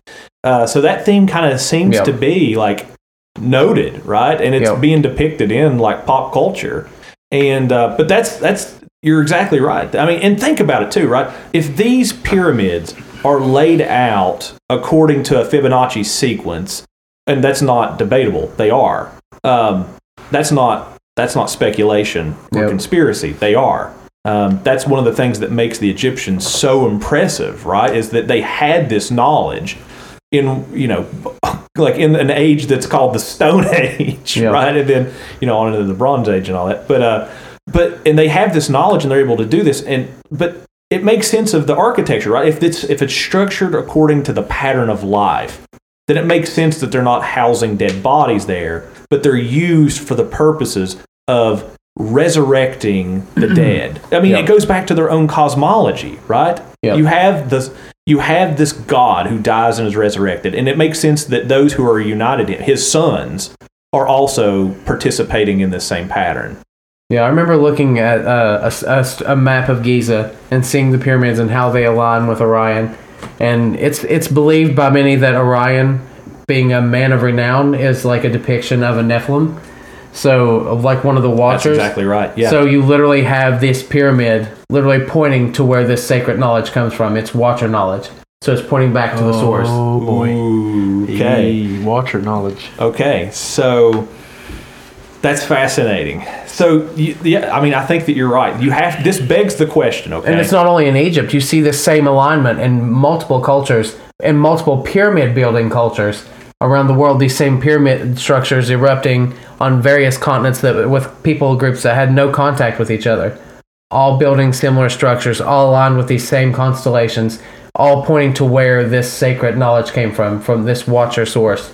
Uh, so that theme kind of seems Yep. to be like noted, right? And it's Yep. being depicted in like pop culture, and uh, but that's that's you're exactly right. I mean, and think about it too, right? If these pyramids are laid out according to a Fibonacci sequence, and that's not debatable, they are. Um, that's not that's not speculation or Yep. conspiracy. They are. Um, that's one of the things that makes the Egyptians so impressive, right? Is that they had this knowledge in you know like in an age that's called the Stone Age, Yeah. right? And then you know on into the Bronze Age and all that. But uh, but and they have this knowledge and they're able to do this. And but it makes sense of the architecture, right? If it's if it's structured according to the pattern of life, then it makes sense that they're not housing dead bodies there, but they're used for the purposes of resurrecting the dead. I mean, Yeah. it goes back to their own cosmology, right? Yeah. You have this you have this God who dies and is resurrected, and it makes sense that those who are united in his sons are also participating in this same pattern. Yeah, I remember looking at uh, a s- a, s- a map of Giza and seeing the pyramids and how they align with Orion. And it's it's believed by many that Orion, being a man of renown, is like a depiction of a Nephilim. So, like one of the That's watchers. exactly right. Yeah. So you literally have this pyramid literally pointing to where this sacred knowledge comes from. It's watcher knowledge. So it's pointing back to the source. Oh boy. Ooh, okay. Hey, watcher knowledge. Okay, so that's fascinating. So, you, yeah, I mean, I think that you're right. You have this begs the question. Okay, And it's not only in Egypt. You see this same alignment in multiple cultures, in multiple pyramid building cultures around the world these same pyramid structures erupting on various continents that with people groups that had no contact with each other, all building similar structures, all aligned with these same constellations, all pointing to where this sacred knowledge came from, from this watcher source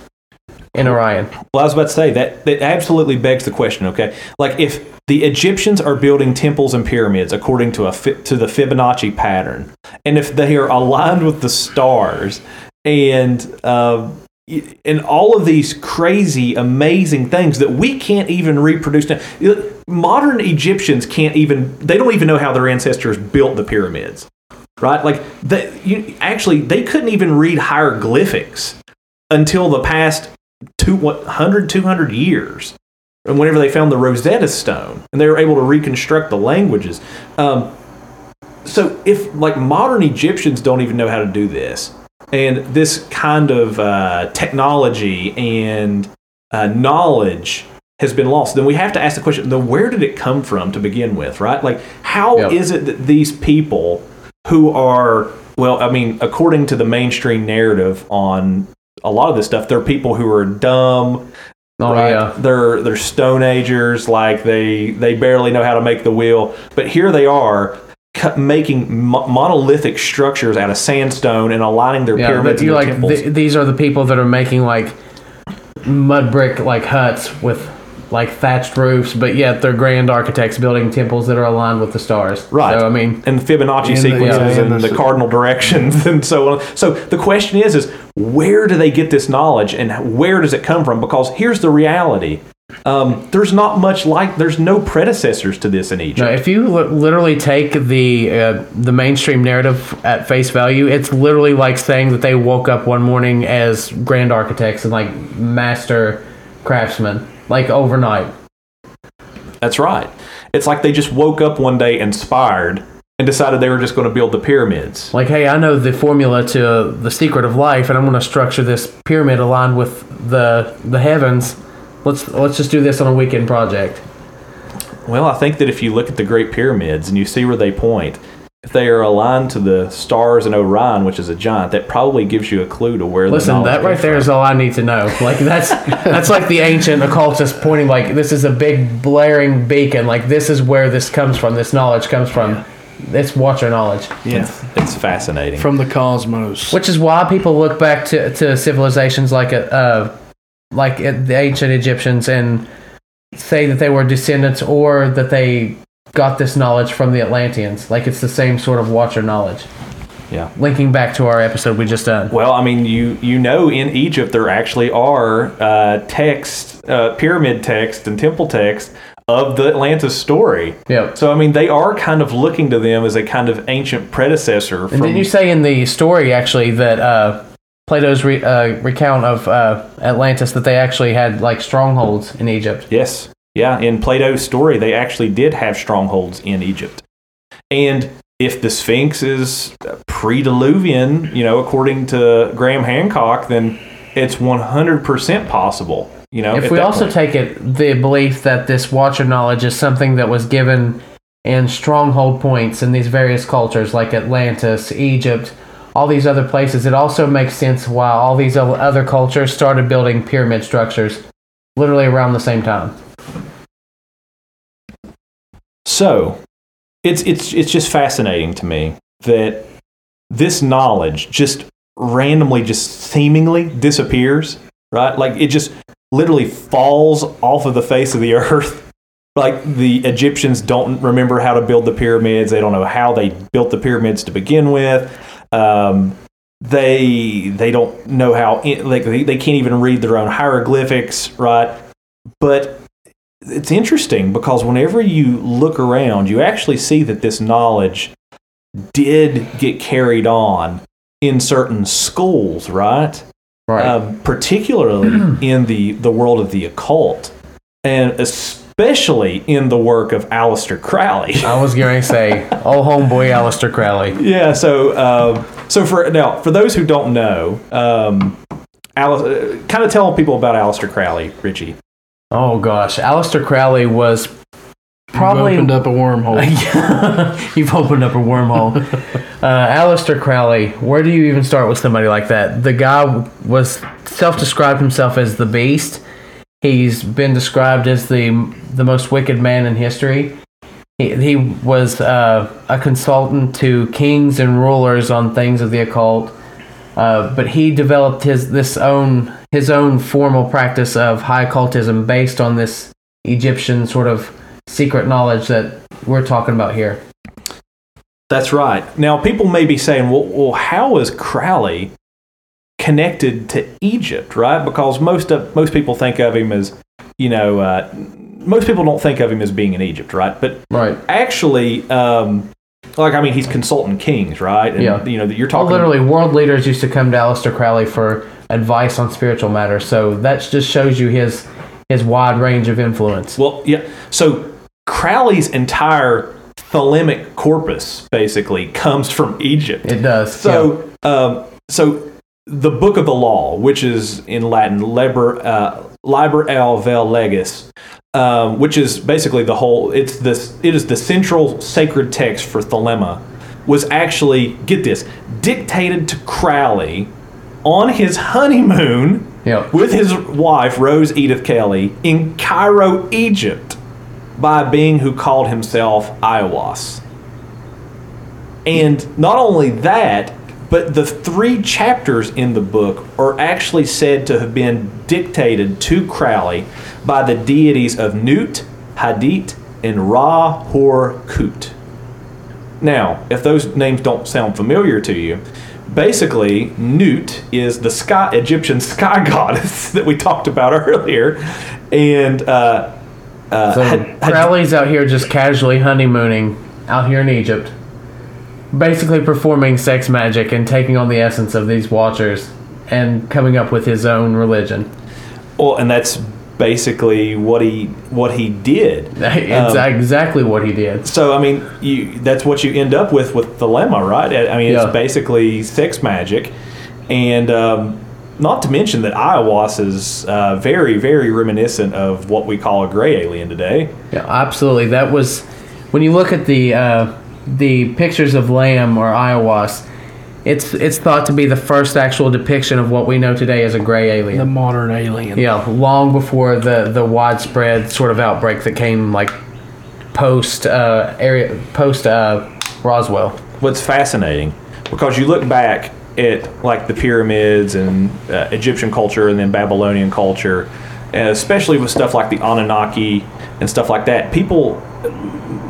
in Orion. Well, I was about to say that that absolutely begs the question. Okay, like if the Egyptians are building temples and pyramids according to a to the Fibonacci pattern, and if they are aligned with the stars, and uh, and all of these crazy, amazing things that we can't even reproduce now. Modern Egyptians can't even. They don't even know how their ancestors built the pyramids. Right, like they, you, actually, they couldn't even read hieroglyphics until the past two, what, 100, 200 years. And whenever they found the Rosetta Stone, and they were able to reconstruct the languages. Um, so, if like modern Egyptians don't even know how to do this, and this kind of uh, technology and uh, knowledge has been lost, then we have to ask the question: then where did it come from to begin with, right? Like, how is Yep. it that these people who are well, I mean, according to the mainstream narrative on a lot of this stuff, they're people who are dumb. Oh right? yeah. They're they're stone agers, like they they barely know how to make the wheel. But here they are cut, making mo- monolithic structures out of sandstone and aligning their Yeah, pyramids but you their like temples. th- these are the people that are making like mud brick like huts with like thatched roofs, but yet they're grand architects building temples that are aligned with the stars. Right. So I mean, and the Fibonacci And the- sequences yeah, and and the, the- cardinal directions and so on. So the question is, is where do they get this knowledge and where does it come from? Because here's the reality: um, there's not much like there's no predecessors to this in Egypt. no, if you li- literally take the uh, the mainstream narrative at face value, it's literally like saying that they woke up one morning as grand architects and like master craftsmen, like overnight. That's right. It's like they just woke up one day inspired and decided they were just going to build the pyramids. Like, hey, I know the formula to uh, the secret of life, and I'm going to structure this pyramid aligned with the the heavens. Let's let's just do this on a weekend project. Well, I think that if you look at the Great Pyramids and you see where they point, if they are aligned to the stars in Orion, which is a giant, that probably gives you a clue to where. Listen, knowledge that right came there from. is all I need to know. Like that's that's like the ancient occultist pointing like this is a big blaring beacon. Like this is where this comes from. This knowledge comes from. It's watcher knowledge. Yeah. It's, it's fascinating. From the cosmos. Which is why people look back to, to civilizations like a, uh, like uh, the ancient Egyptians and say that they were descendants or that they got this knowledge from the Atlanteans. Like it's the same sort of watcher knowledge. yeah. Linking back to our episode we just done. Well, I mean, you you know, in Egypt there actually are uh, text, uh, pyramid text, and temple text of the Atlantis story. Yep. So I mean, they are kind of looking to them as a kind of ancient predecessor. And didn't you say in the story actually that uh, Plato's re- uh, recount of uh, Atlantis that they actually had like strongholds in Egypt? Yes. Yeah. In Plato's story, they actually did have strongholds in Egypt. And if the Sphinx is pre-Diluvian, you know, according to Graham Hancock, then it's 100% possible. You know, if we also point. take it the belief that this watcher knowledge is something that was given in stronghold points in these various cultures like Atlantis, Egypt, all these other places, it also makes sense why all these other cultures started building pyramid structures literally around the same time. So, it's it's it's just fascinating to me that this knowledge just randomly, just seemingly disappears, right? Like it just literally falls off of the face of the earth. Like the Egyptians don't remember how to build the pyramids. They don't know how they built the pyramids to begin with. Um, they they don't know how like they, they can't even read their own hieroglyphics, right? But it's interesting because whenever you look around, you actually see that this knowledge did get carried on in certain schools, right? Right. Um, particularly in the, the world of the occult, and especially in the work of Aleister Crowley. I was going to say, oh, homeboy, Aleister Crowley. yeah. So, um, so for now, for those who don't know, um, Alice, uh, kind of tell people about Aleister Crowley, Richie. Oh gosh, Aleister Crowley was probably opened up a wormhole. You've opened up a wormhole. uh, Aleister Crowley, where do you even start with somebody like that? The guy was self-described himself as the Beast. He's been described as the the most wicked man in history. He, he was uh, a consultant to kings and rulers on things of the occult, uh, but he developed his this own his own formal practice of high occultism based on this Egyptian sort of secret knowledge that we're talking about here. That's right. Now, people may be saying, well, well how is Crowley connected to Egypt, right? Because most of most people think of him as, you know, uh, most people don't think of him as being in Egypt, right? But Right. actually, um, like I mean, he's consulting kings, right? And, Yeah. You know, you're Well, talking literally, world leaders used to come to Aleister Crowley for advice on spiritual matters. So that just shows you his his wide range of influence. Well, yeah. So Crowley's entire thelemic corpus basically comes from Egypt. It does. So, um, so the Book of the Law, which is in Latin Liber uh, Liber al Vel Legis, um, which is basically the whole. It's this. It is the central sacred text for Thelema. Was actually get this dictated to Crowley on his honeymoon Yeah. with his wife Rose Edith Kelly in Cairo, Egypt, by a being who called himself Aiwass. And not only that, but the three chapters in the book are actually said to have been dictated to Crowley by the deities of Nut, Hadit, and Ra-Hoor-Khuit. Now, if those names don't sound familiar to you, basically Nut is the sky Egyptian sky goddess that we talked about earlier, and uh, uh, So Had- Had- Crowley's out here just casually honeymooning out here in Egypt, basically performing sex magic and taking on the essence of these watchers and coming up with his own religion. well, and that's basically what he what he did. It's Um, exactly what he did. So I mean, you that's what you end up with with Thelema, right? I mean, Yeah. it's basically sex magic, and um, not to mention that Aiwass is uh, very, very reminiscent of what we call a gray alien today. Yeah, absolutely. That was when you look at the uh, the pictures of Lam or Aiwass. It's it's thought to be the first actual depiction of what we know today as a gray alien, the modern alien. Yeah, long before the the widespread sort of outbreak that came like post uh, area post uh, Roswell. What's fascinating, because you look back at like the pyramids and uh, Egyptian culture and then Babylonian culture, especially with stuff like the Anunnaki and stuff like that. People,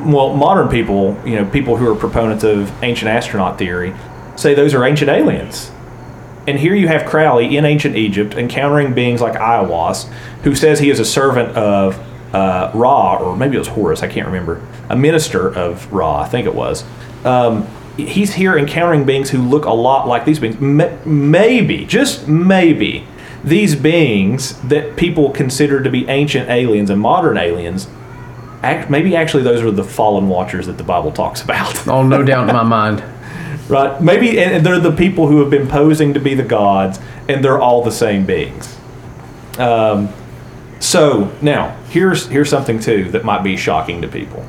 well, modern people, you know, people who are proponents of ancient astronaut theory, say those are ancient aliens. And here you have Crowley in ancient Egypt encountering beings like Aiwass, who says he is a servant of uh, Ra, or maybe it was Horus, I can't remember, a minister of Ra, I think it was. Um, he's here encountering beings who look a lot like these beings. Maybe, just maybe, these beings that people consider to be ancient aliens and modern aliens, act, maybe actually those are the fallen watchers that the Bible talks about. Oh, no doubt in my mind. Right? Maybe and they're the people who have been posing to be the gods, and they're all the same beings. Um, so now here's here's something too that might be shocking to people.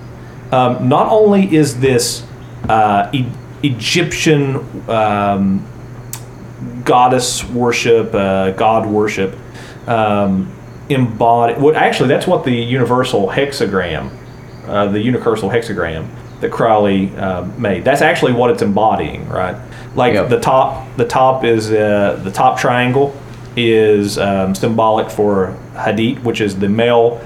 Um, not only is this uh, e- Egyptian um, goddess worship, uh, god worship, um, embodied. What actually that's what the universal hexagram, uh, the universal hexagram that Crowley uh, made. That's actually what it's embodying, right? Like Yep. the top, the top is uh, the top triangle is um, symbolic for Hadit, which is the male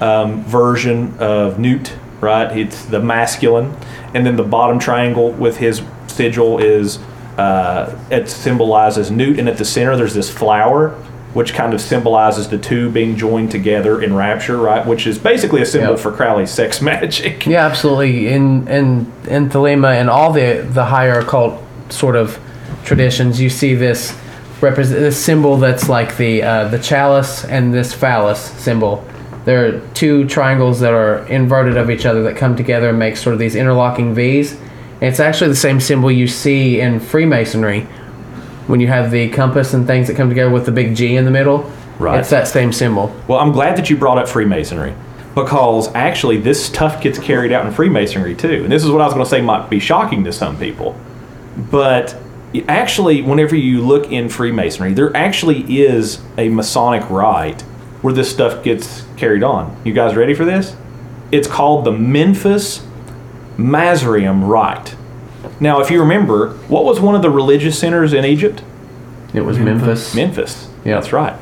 um, version of Nut, right? It's the masculine, and then the bottom triangle with his sigil is uh, it symbolizes Nut, and at the center there's this flower, which kind of symbolizes the two being joined together in rapture, right? Which is basically a symbol Yep. for Crowley's sex magic. Yeah, absolutely. In in in Thelema and all the the higher occult sort of traditions, you see this represent this symbol that's like the uh, the chalice and this phallus symbol. There are two triangles that are inverted of each other that come together and make sort of these interlocking V's. And it's actually the same symbol you see in Freemasonry when you have the compass and things that come together with the big G in the middle. Right. It's that same symbol. Well, I'm glad that you brought up Freemasonry because actually this stuff gets carried out in Freemasonry too. And this is what I was going to say might be shocking to some people. But actually, whenever you look in Freemasonry, there actually is a Masonic rite where this stuff gets carried on. You guys ready for this? It's called the Memphis Misraim Rite. Now, if you remember, what was one of the religious centers in Egypt? It was Memphis. Memphis. Yeah. that's right.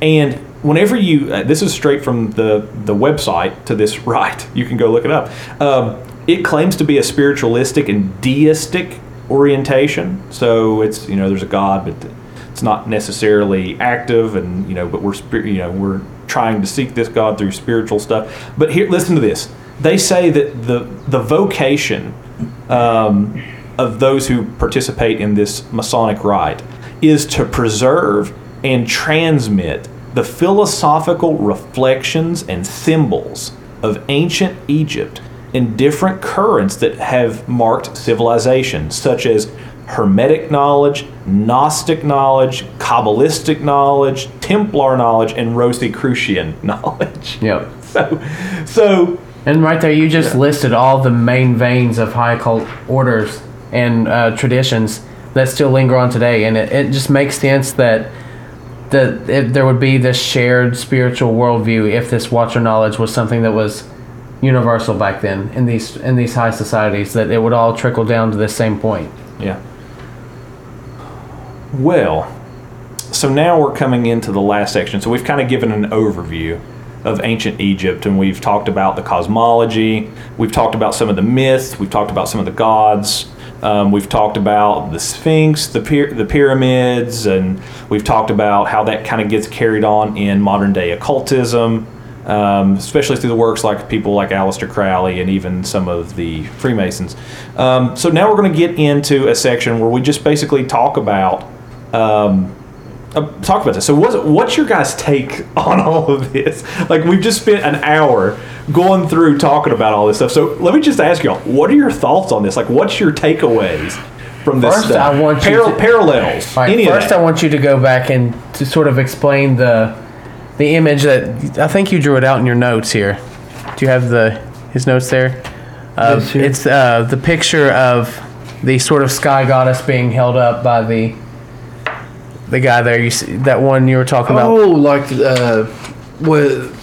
And whenever you, uh, this is straight from the the website to this right. You can go look it up. Um, it claims to be a spiritualistic and deistic orientation. So it's you know there's a God, but it's not necessarily active, and you know, but we're you know we're trying to seek this God through spiritual stuff. But here, listen to this. They say that the the vocation um, of those who participate in this Masonic rite is to preserve and transmit the philosophical reflections and symbols of ancient Egypt in different currents that have marked civilization, such as Hermetic knowledge, Gnostic knowledge, Kabbalistic knowledge, Templar knowledge, and Rosicrucian knowledge. Yep. So, so And right there, you just listed all the main veins of high cult orders and uh, traditions that still linger on today, and it, it just makes sense that that it, there would be this shared spiritual worldview if this Watcher knowledge was something that was universal back then in these in these high societies. That it would all trickle down to the same point. Yeah. Well, so now we're coming into the last section. So we've kind of given an overview of ancient Egypt and we've talked about the cosmology, we've talked about some of the myths, we've talked about some of the gods. Um, we've talked about the Sphinx, the pyra- the pyramids, and we've talked about how that kind of gets carried on in modern day occultism, um, especially through the works like people like Aleister Crowley and even some of the Freemasons. Um, so now we're going to get into a section where we just basically talk about um, uh, talk about this. So, what's, what's your guys' take on all of this? Like, we've just spent an hour going through talking about all this stuff. So, let me just ask y'all, what are your thoughts on this? Like, what's your takeaways from this First, stuff? I want you Paral- to- parallels. All right, any first, of that. I want you to go back and to sort of explain the the image that I think you drew it out in your notes here. Do you have the his notes there? Uh, This it's uh, the picture of the sort of sky goddess being held up by the the guy there. You see that one you were talking about? Oh, like uh, with,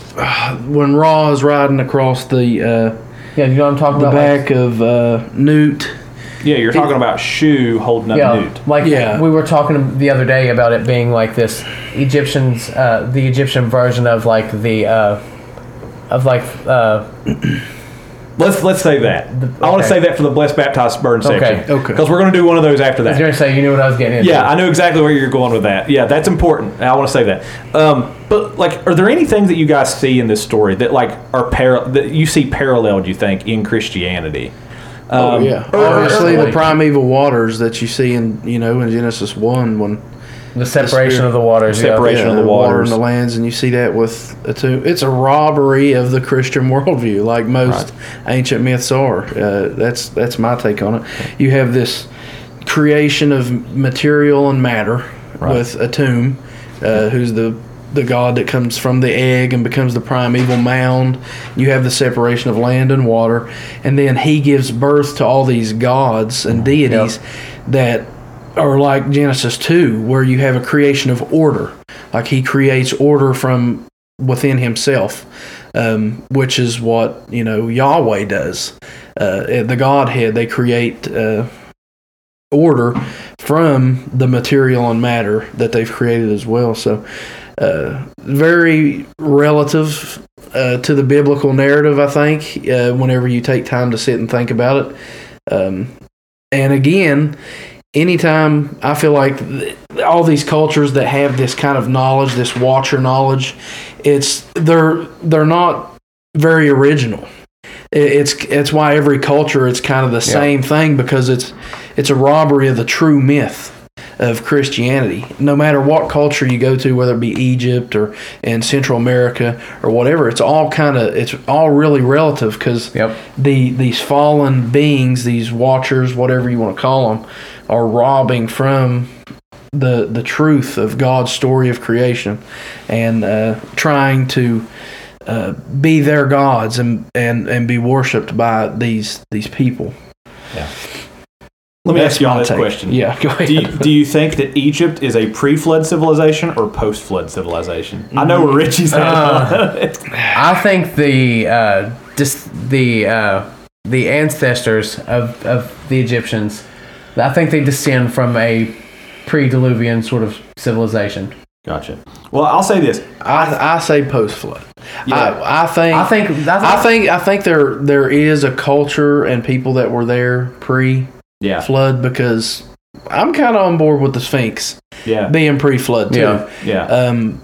when Ra is riding across the uh, Yeah, you know what I'm talking the about? Like- back of uh, Nut. yeah, you're talking about Shu holding up yeah, Nut. like Yeah. we were talking the other day about it being like this Egyptians, uh, the Egyptian version of like the uh, of like uh, Let's let's say that. I want to okay. say that for the blessed baptized burn Okay, section. okay. Okay. Because we're going to do one of those after that. I was that. gonna say you knew what I was getting into. Yeah, I know exactly where you're going with that. Yeah, that's important. I want to say that. Um, but like, are there any things that you guys see in this story that like are par- that you see paralleled? You think in Christianity? Oh Um, yeah, or- or- obviously the primeval waters that you see in you know in Genesis one when the separation spirit- of the waters. yeah. Separation. of the water waters. and the lands, and you see that with Atum. It's a robbery of the Christian worldview, like most ancient myths are. Uh, that's that's my take on it. You have this creation of material and matter with Atum, uh, who's the the god that comes from the egg and becomes the primeval mound. You have the separation of land and water, and then he gives birth to all these gods and deities that are like Genesis 2, where you have a creation of order. Like he creates order from within himself, um, which is what, you know, Yahweh does. Uh, the Godhead, they create uh, order from the material and matter that they've created as well. So, uh, very relative uh, to the biblical narrative, I think, uh, whenever you take time to sit and think about it. Um, and again, anytime I feel like th- all these cultures that have this kind of knowledge, this watcher knowledge, it's they're they're not very original. I- It's it's why every culture it's kind of the same thing because it's it's a robbery of the true myth of Christianity. No matter what culture you go to, whether it be Egypt or in Central America or whatever, it's all kind of it's all really relative because Yep. the these fallen beings, these watchers, whatever you want to call them, are robbing from the the truth of God's story of creation and uh, trying to uh, be their gods and, and, and be worshipped by these these people. Let me That's ask you all this take. question. Yeah, go ahead. Do you, do you think that Egypt is a pre-flood civilization or post-flood civilization? I know where Richie's at. Uh, I think the uh, just the uh, the ancestors of, of the Egyptians, I think they descend from a pre-Diluvian sort of civilization. gotcha. Well, I'll say this. I, I say post flood. Yeah. I, I think I think I think I think there there is a culture and people that were there pre Yeah, flood because I'm kind of on board with the Sphinx yeah, being pre flood too. Yeah. yeah. Um,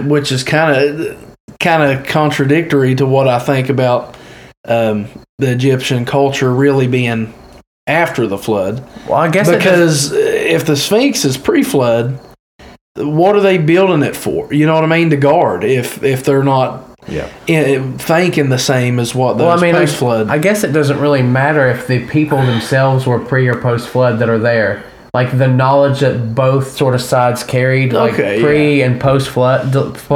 which is kind of kind of contradictory to what I think about um, the Egyptian culture really being after the flood. well, I guess it does- Because if the Sphinx is pre-flood, what are they building it for? You know what I mean? To guard if if they're not Yeah. in, thinking the same as what those well, I mean, post-flood. I guess it doesn't really matter if the people themselves were pre or post flood that are there. Like the knowledge that both sort of sides carried, like Okay, pre and post flood,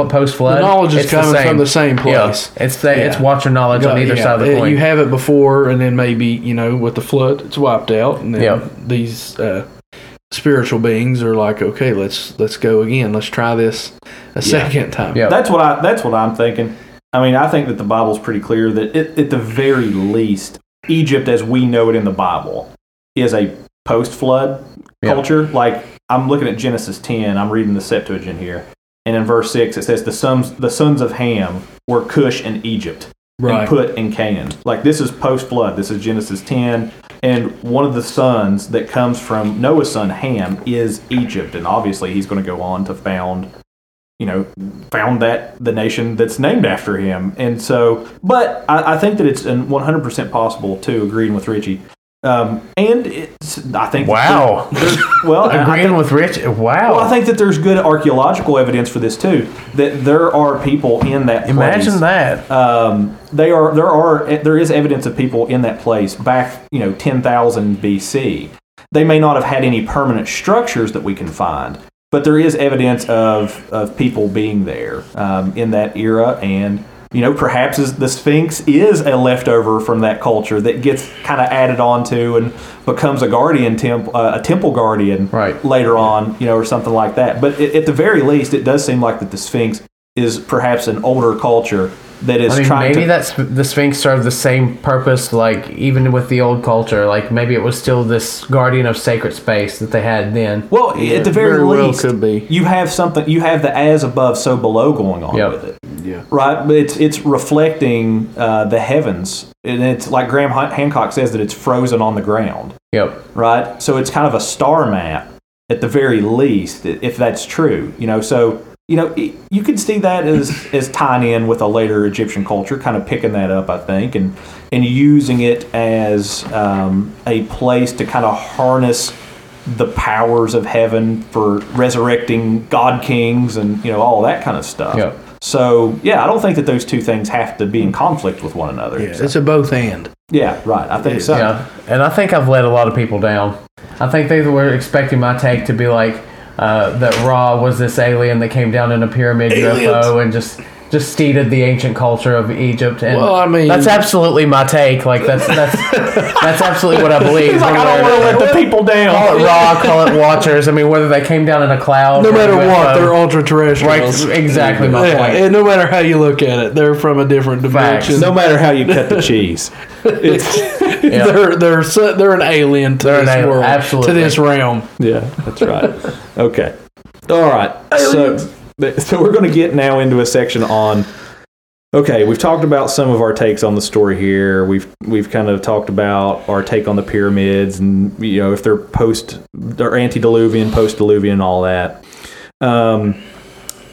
post flood. The knowledge is coming from the same place. Yeah, it's the, it's Yeah. watcher knowledge on either Yeah, side of the uh, coin. You have it before, and then maybe you know with the flood, it's wiped out, and then Yeah. these uh, spiritual beings are like, okay, let's let's go again. Let's try this a second time. Yeah. That's what I. That's what I'm thinking. I mean, I think that the Bible's pretty clear that it, at the very least, Egypt, as we know it in the Bible, is a post-flood Yeah. culture. Like I'm looking at Genesis 10. I'm reading the Septuagint here, and in verse six it says the sons the sons of Ham were Cush and Egypt. Right. and put in Canaan. Like this is post flood. This is Genesis 10. And one of the sons that comes from Noah's son Ham is Egypt. And obviously he's going to go on to found, you know, found that the nation that's named after him. And so, but I, I think that it's 100% possible too, agreeing with Richie. Um, and it's, I think, Wow. there's- well, Agreeing think- with Rich. Wow. well, I think that there's good archaeological evidence for this too. That there are people in that place Imagine that. um, they are there are there is evidence of people in that place back you know 10,000 BC. They may not have had any permanent structures that we can find, but there is evidence of of people being there um, in that era, and you know perhaps the Sphinx is a leftover from that culture that gets kind of added onto and becomes a guardian temple, uh, a temple guardian Right. later on, you know, or something like that. But at, at the very least, it does seem like that the Sphinx is perhaps an older culture that is I mean, trying maybe to. that's the Sphinx served the same purpose, like even with the old culture. Like maybe it was still this guardian of sacred space that they had then. well, at the very, very well least, could be. you have something. You have the as above, so below going on Yep. with it, Yeah. right? But it's it's reflecting uh, the heavens, and it's like Graham Han- Hancock says that it's frozen on the ground, Yep. right? So it's kind of a star map at the very least, if that's true. You know, so you know you could see that as as tying in with a later Egyptian culture, kind of picking that up, I think, and and using it as um, a place to kind of harness the powers of heaven for resurrecting god kings and you know all that kind of stuff. Yep. So yeah, I don't think that those two things have to be in conflict with one another. Yeah, So- it's a both and. yeah, right. I think so. Yeah, and I think I've let a lot of people down. I think they were expecting my take to be like uh, that Ra was this alien that came down in a pyramid UFO and just just steeded the ancient culture of Egypt. And Well, I mean- that's absolutely my take. Like that's that's that's absolutely what I believe. He's like, I don't want to let the people down. call it Ra, call it Watchers. I mean, whether they came down in a cloud, No matter what, UFO, they're ultra terrestrials. right. Exactly my Yeah, point. and no matter how you look at it, they're from a different Facts. dimension. No matter how you cut the cheese, it's Yeah. They're they're so- they're an alien to They're this al- world, absolutely. to this realm. yeah, that's right. Okay, all right. So, so we're going to get now into a section on. Okay, we've talked about some of our takes on the story here. We've we've kind of talked about our take on the pyramids and you know if they're post they're antediluvian, post-diluvian, and all that. Um,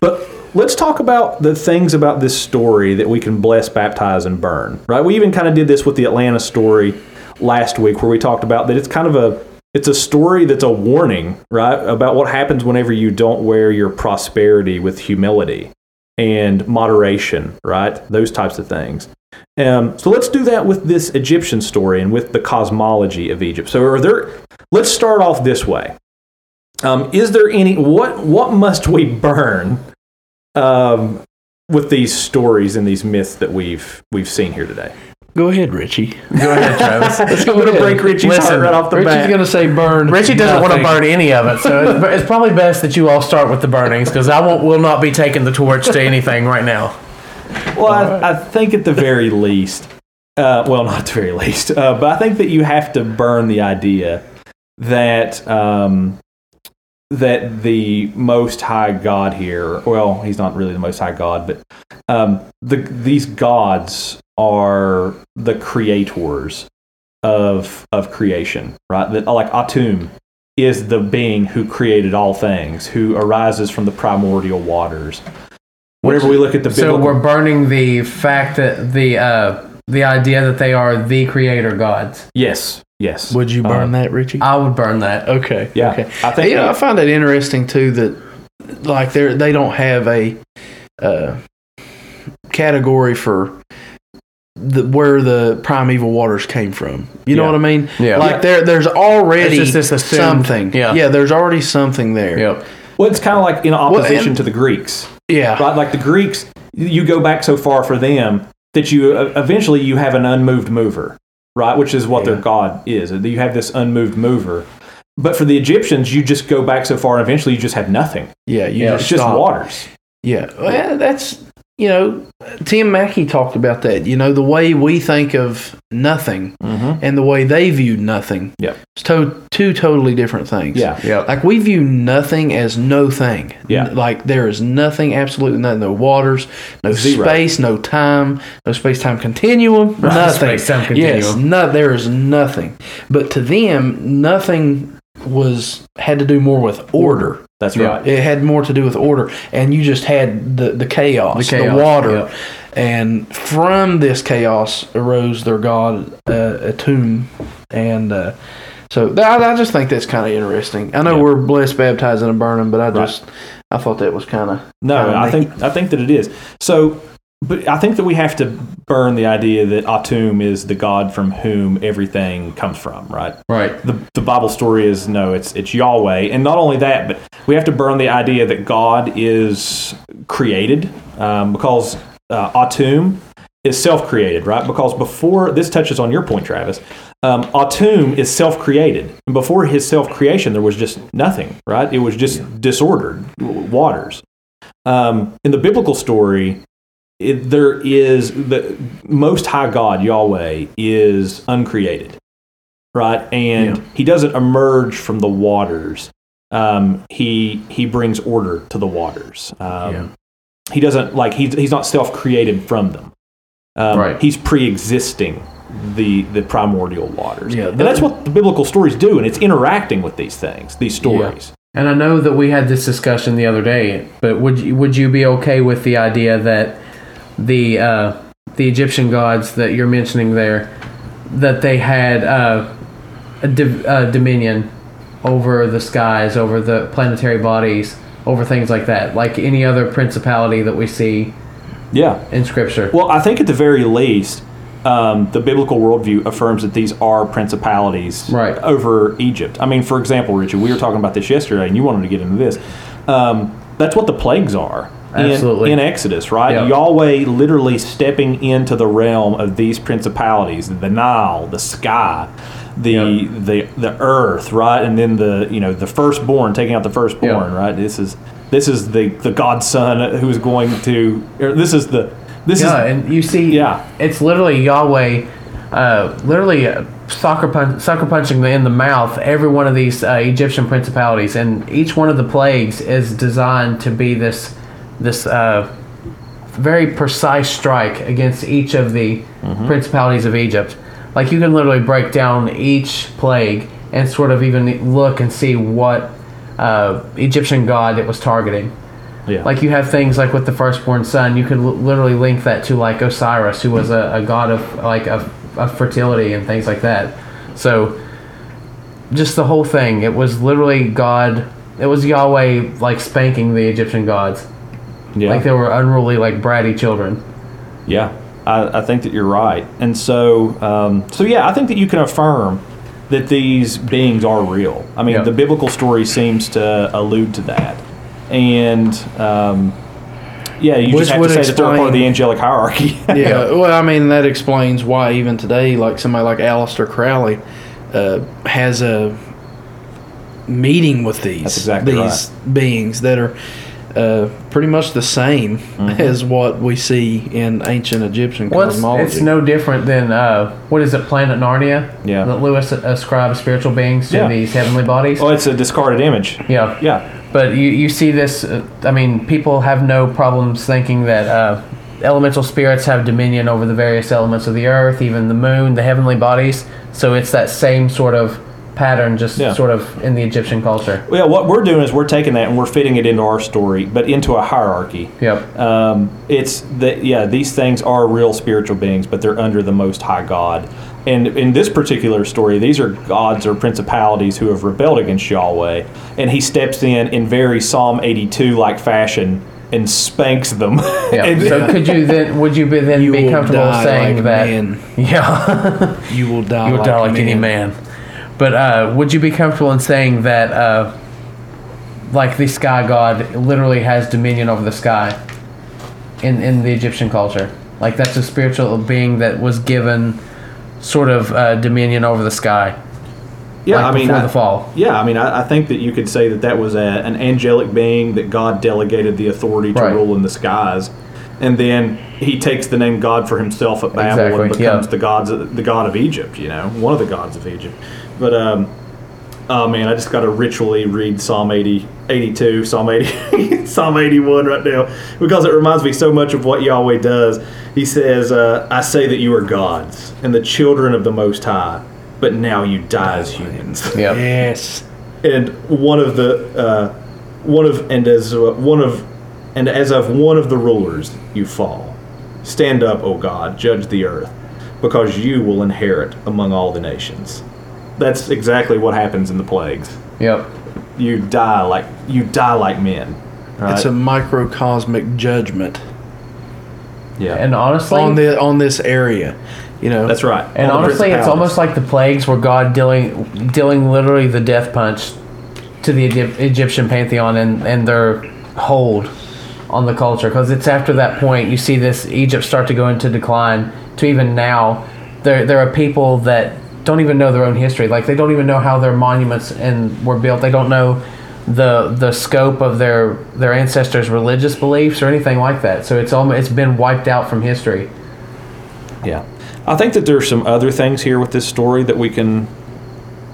but let's talk about the things about this story that we can bless, baptize, and burn. Right? We even kind of did this with the Atlanta story last week, where we talked about that it's kind of a it's a story that's a warning, right, about what happens whenever you don't wear your prosperity with humility and moderation, right? Those types of things. Um, so let's do that with this Egyptian story and with the cosmology of Egypt. So are there? Let's start off this way. Um, is there any what what must we burn um, with these stories and these myths that we've we've seen here today. Go ahead, Richie. Go ahead, Travis. Let's I'm going to break Richie's Listen, heart right off the Richie's bat. gonna say burn. Richie doesn't want to burn any of it, so it's, it's probably best that you all start with the burnings because I won't, will not be taking the torch to anything right now. Well, I, I think at the very least, uh, well, not the very least, uh, but I think that you have to burn the idea that um, that the Most High God here, well, he's not really the Most High God, but um, the these gods are the creators of of creation, right? That like Atum is the being who created all things, who arises from the primordial waters. Whenever we look at the So we're burning the fact that the uh, the idea that they are the creator gods. Yes, yes. Would you burn Uh, that, Richie? I would burn that. okay. Yeah, Okay. I think you know, I find it interesting too. That like they they don't have a uh, category for the where the primeval waters came from. You know Yeah. what I mean? Yeah. Like there there's already It's just this assumed- something. yeah. Yeah. There's already something there. Yep. well, it's kind of like in opposition and- to the Greeks, Yeah. right? Like the Greeks, you go back so far for them that you uh, eventually you have an unmoved mover, right? Which is what their god is. You have this unmoved mover. But for the Egyptians, you just go back so far, and eventually you just have nothing. Yeah. You Yeah, It's just just stop. waters. Yeah, well, that's you know, Tim Mackie talked about that. You know, the way we think of nothing Mm-hmm. and the way they viewed nothing. Yeah. it's to- two totally different things. Yeah. Yep. like we view nothing as no thing. Yeah. like there is nothing, absolutely nothing. No waters, no Zero. space, no time, no space time continuum, nothing. Space-time Yes, continuum. no, there is nothing. But to them, nothing was had to do more with order. That's Yeah. right. It had more to do with order, and you just had the the chaos, the, The water, yeah. and from this chaos arose their god uh, tomb, and uh, so th- I, just think that's kind of interesting. I know Yeah. we're blessed, baptized, and burning, but I Right. just I thought that was kind of No, I think I think that it is. So, but I think that we have to burn the idea that Atum is the god from whom everything comes from, right? Right. the, the Bible story is no, it's it's Yahweh, and not only that, but we have to burn the idea that God is created, um, because uh, Atum is self-created, right? Because before this touches on your point, Travis, um, Atum is self-created, and before his self-creation, there was just nothing, right? It was just disordered waters. Um, in the biblical story, it, there is the Most High God Yahweh is uncreated right? And Yeah. he doesn't emerge from the waters. Um, he he brings order to the waters. Um, Yeah. He doesn't like he's he's not self created from them. Um, Right. He's pre existing the the primordial waters. Yeah, and that's what the biblical stories do, and it's interacting with these things, these stories. And I know that we had this discussion the other day, but would you, would you be okay with the idea that the uh, the Egyptian gods that you're mentioning there that they had uh, a div- uh, dominion over the skies, over the planetary bodies, over things like that, like any other principality that we see Yeah. in Scripture? Well, I think at the very least, um, the biblical worldview affirms that these are principalities Right. over Egypt. I mean, for example, Richard, we were talking about this yesterday, and you wanted to get into this. Um, that's what the plagues are. In- Absolutely. In, Exodus, right? Yep. Yahweh literally stepping into the realm of these principalities, the Nile, the sky, the Yep. the the earth, right? And then the you know the firstborn, taking out the firstborn, Yep. right? This is this is the the godson who is going to. Or this is the this yeah, is and you see, Yeah. it's literally Yahweh, uh, literally uh, sucker punch, sucker punching in the mouth every one of these uh, Egyptian principalities, and each one of the plagues is designed to be this this uh, very precise strike against each of the principalities of Egypt. Like you can literally break down each plague and sort of even look and see what uh, Egyptian god it was targeting. yeah. Like you have things like with the firstborn son, you could l- literally link that to like Osiris, who was a, a god of like of, of fertility and things like that. So, just the whole thing, it was literally God. It was Yahweh like spanking the Egyptian gods, yeah. like they were unruly, like bratty children. Yeah, I, I think that you're right, and so um, so yeah, I think that you can affirm that these beings are real. I mean, Yeah. the biblical story seems to allude to that, and um, Yeah, you Which just have to say that they're part of explain- the angelic hierarchy. Yeah, well, I mean that explains why even today, like somebody like Aleister Crowley, uh, has a meeting with these exactly these beings that are uh, pretty much the same Mm-hmm. as what we see in ancient Egyptian Well, it's, cosmology. it's no different than uh, what is it, Planet Narnia? Yeah. That Lewis ascribes spiritual beings to Yeah. these heavenly bodies. well, it's a discarded image. yeah. Yeah. But you, you see this, uh, I mean, people have no problems thinking that uh, elemental spirits have dominion over the various elements of the earth, even the moon, the heavenly bodies. So it's that same sort of pattern, just Yeah. sort of in the Egyptian culture. Well, yeah, what we're doing is we're taking that and we're fitting it into our story, but into a hierarchy. Yep. Um, it's that yeah, these things are real spiritual beings, but they're under the Most High God. And in this particular story, these are gods or principalities who have rebelled against Yahweh, and He steps in in very Psalm 82 like fashion and spanks them. Yeah. And- so could you then? Would you be then You be will comfortable saying like that? men. Yeah. you will die. you would like die like any man. But uh, would you be comfortable in saying that, uh, like the sky god literally has dominion over the sky in in the Egyptian culture? Like that's a spiritual being that was given sort of uh, dominion over the sky. yeah, like I mean, before I- the fall. Yeah, I mean, I, I think that you could say that that was a, an angelic being that God delegated the authority to Right. rule in the skies, and then he takes the name God for himself at Babel and becomes yeah. the gods, the god of Egypt. You know, one of the gods of Egypt. But um, oh man, I just got to ritually read Psalm 80, 82, Psalm 80, Psalm 81 right now because it reminds me so much of what Yahweh does. He says, uh, "I say that you are gods and the children of the Most High." But now you die as humans. Yep. Yes. and one of the uh, one of and as uh, one of and as of one of the rulers you fall stand up o god judge the earth because you will inherit among all the nations that's exactly what happens in the plagues Yep. you die like you die like men right? It's a microcosmic judgment yeah And honestly, on the on this area. You know, that's right And honestly, it's almost like the plagues were God dealing dealing literally the death punch to the Egyptian pantheon and, and their hold on the culture. Because it's after that point you see this Egypt start to go into decline. To even now, there there are people that don't even know their own history. Like they don't even know how their monuments and were built. They don't know the the scope of their their ancestors' religious beliefs or anything like that. So it's almost it's been wiped out from history. Yeah. I think that there's some other things here with this story that we can.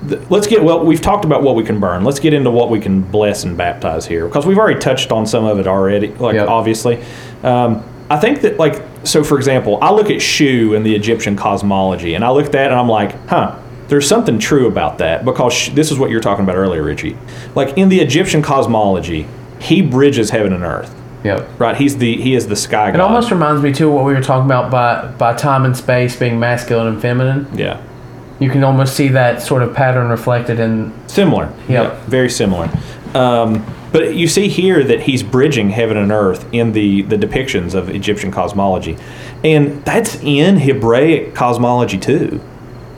th- Let's get well. We've talked about what we can burn. Let's get into what we can bless and baptize here, because we've already touched on some of it already. Like Yep. obviously, um, I think that like so. For example, I look at Shu in the Egyptian cosmology, and I look at that, and I'm like, huh. There's something true about that because sh- this is what you were talking about earlier, Richie. Like in the Egyptian cosmology, he bridges heaven and earth. Yep. Right? He's the he is the sky god. It almost reminds me too of what we were talking about by by time and space being masculine and feminine. yeah. You can almost see that sort of pattern reflected in Similar. Yep. very similar. Um, but you see here that he's bridging heaven and earth in the, the depictions of Egyptian cosmology. And that's in Hebraic cosmology too,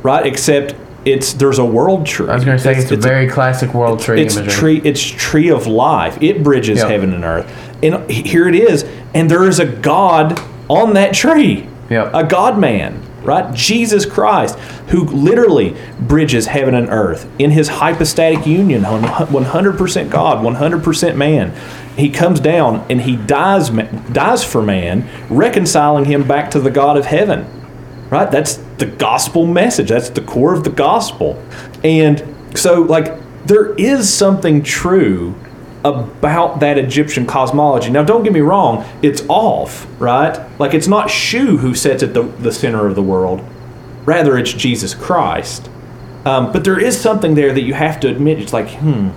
right? Except it's there's a world tree. I was going to say it's, a very classic world tree it's imagery. tree it's tree of life. It bridges Yep. heaven and earth. And here it is. And there is a God on that tree. Yep. A God man, right? Jesus Christ, who literally bridges heaven and earth in his hypostatic union, 100% God, 100% man. He comes down and he dies, dies for man, reconciling him back to the God of heaven. Right? That's the gospel message. That's the core of the gospel. And so, like, there is something true about that Egyptian cosmology. Now, don't get me wrong, it's off, right? Like, it's not Shu who sits at the, the center of the world, rather, it's Jesus Christ. Um, but there is something there that you have to admit. It's like, hmm,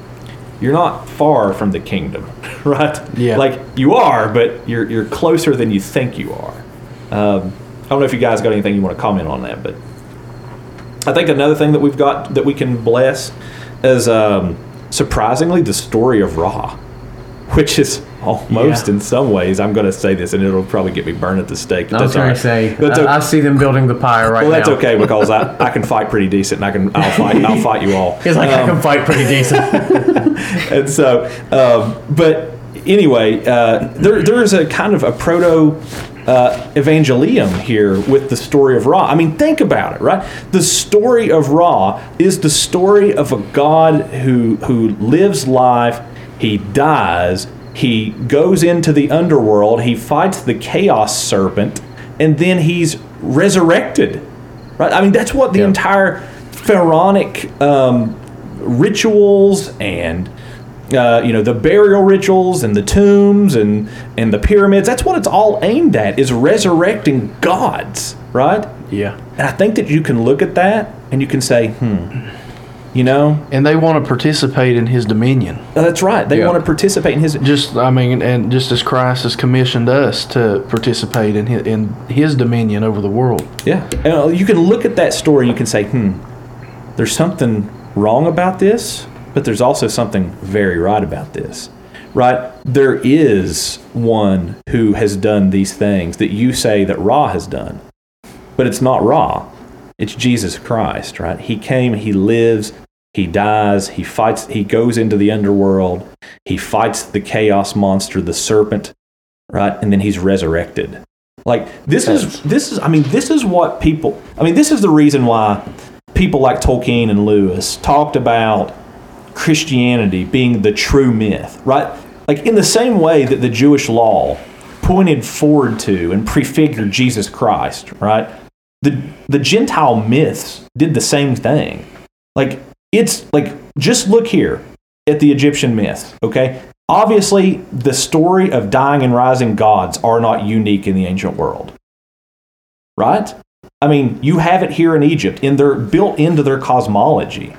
you're not far from the kingdom, right? Yeah. Like, you are, but you're, you're closer than you think you are. Um, I don't know if you guys got anything you want to comment on that, but I think another thing that we've got that we can bless is um, surprisingly the story of Ra, which is almost Yeah. in some ways. I'm going to say this, and it'll probably get me burned at the stake. I was that's all to right. say, That's I, okay. I see them building the pyre right well, that's now. okay because I, I can fight pretty decent, and I can I'll fight I'll fight you all. He's like, I Um, can fight pretty decent. and so, um, but anyway, uh, there there is a kind of a proto uh, evangelium here with the story of Ra. I mean, think about it, right? The story of Ra is the story of a God who who lives life, he dies, he goes into the underworld, he fights the chaos serpent, and then he's resurrected. Right? I mean, that's what the Yeah. entire pharaonic um, rituals and uh, you know the burial rituals and the tombs and and the pyramids that's what it's all aimed at is resurrecting gods right Yeah. and i think that you can look at that and you can say hmm you know And they want to participate in his dominion. that's right they Yeah. want to participate in his Just, I mean, and just as Christ has commissioned us to participate in his, in his dominion over the world. Yeah. And uh, you can look at that story and you can say, hmm, there's something wrong about this, but there's also something very right about this. Right? There is one who has done these things that you say that Ra has done, but it's not Ra. It's Jesus Christ, right? He came, he lives, he dies, he fights, he goes into the underworld, he fights the chaos monster, the serpent, right? And then he's resurrected. Like this is this is I mean this is what people I mean this is the reason why people like Tolkien and Lewis talked about Christianity being the true myth, right? Like in the same way that the Jewish law pointed forward to and prefigured Jesus Christ, right? The the Gentile myths did the same thing. Like it's like just look here at the Egyptian myths, okay? Obviously, the story of dying and rising gods are not unique in the ancient world. Right? I mean, you have it here in Egypt, and they're built into their cosmology.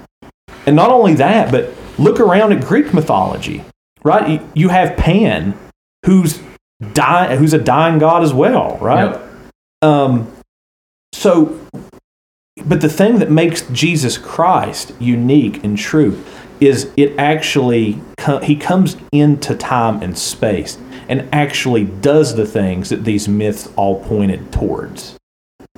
And not only that, but look around at Greek mythology, right? You- have Pan, who's die, who's a dying god as well, right? Yep. Um, so, but the thing that makes Jesus Christ unique and true is it actually co- he comes into time and space and actually does the things that these myths all pointed towards.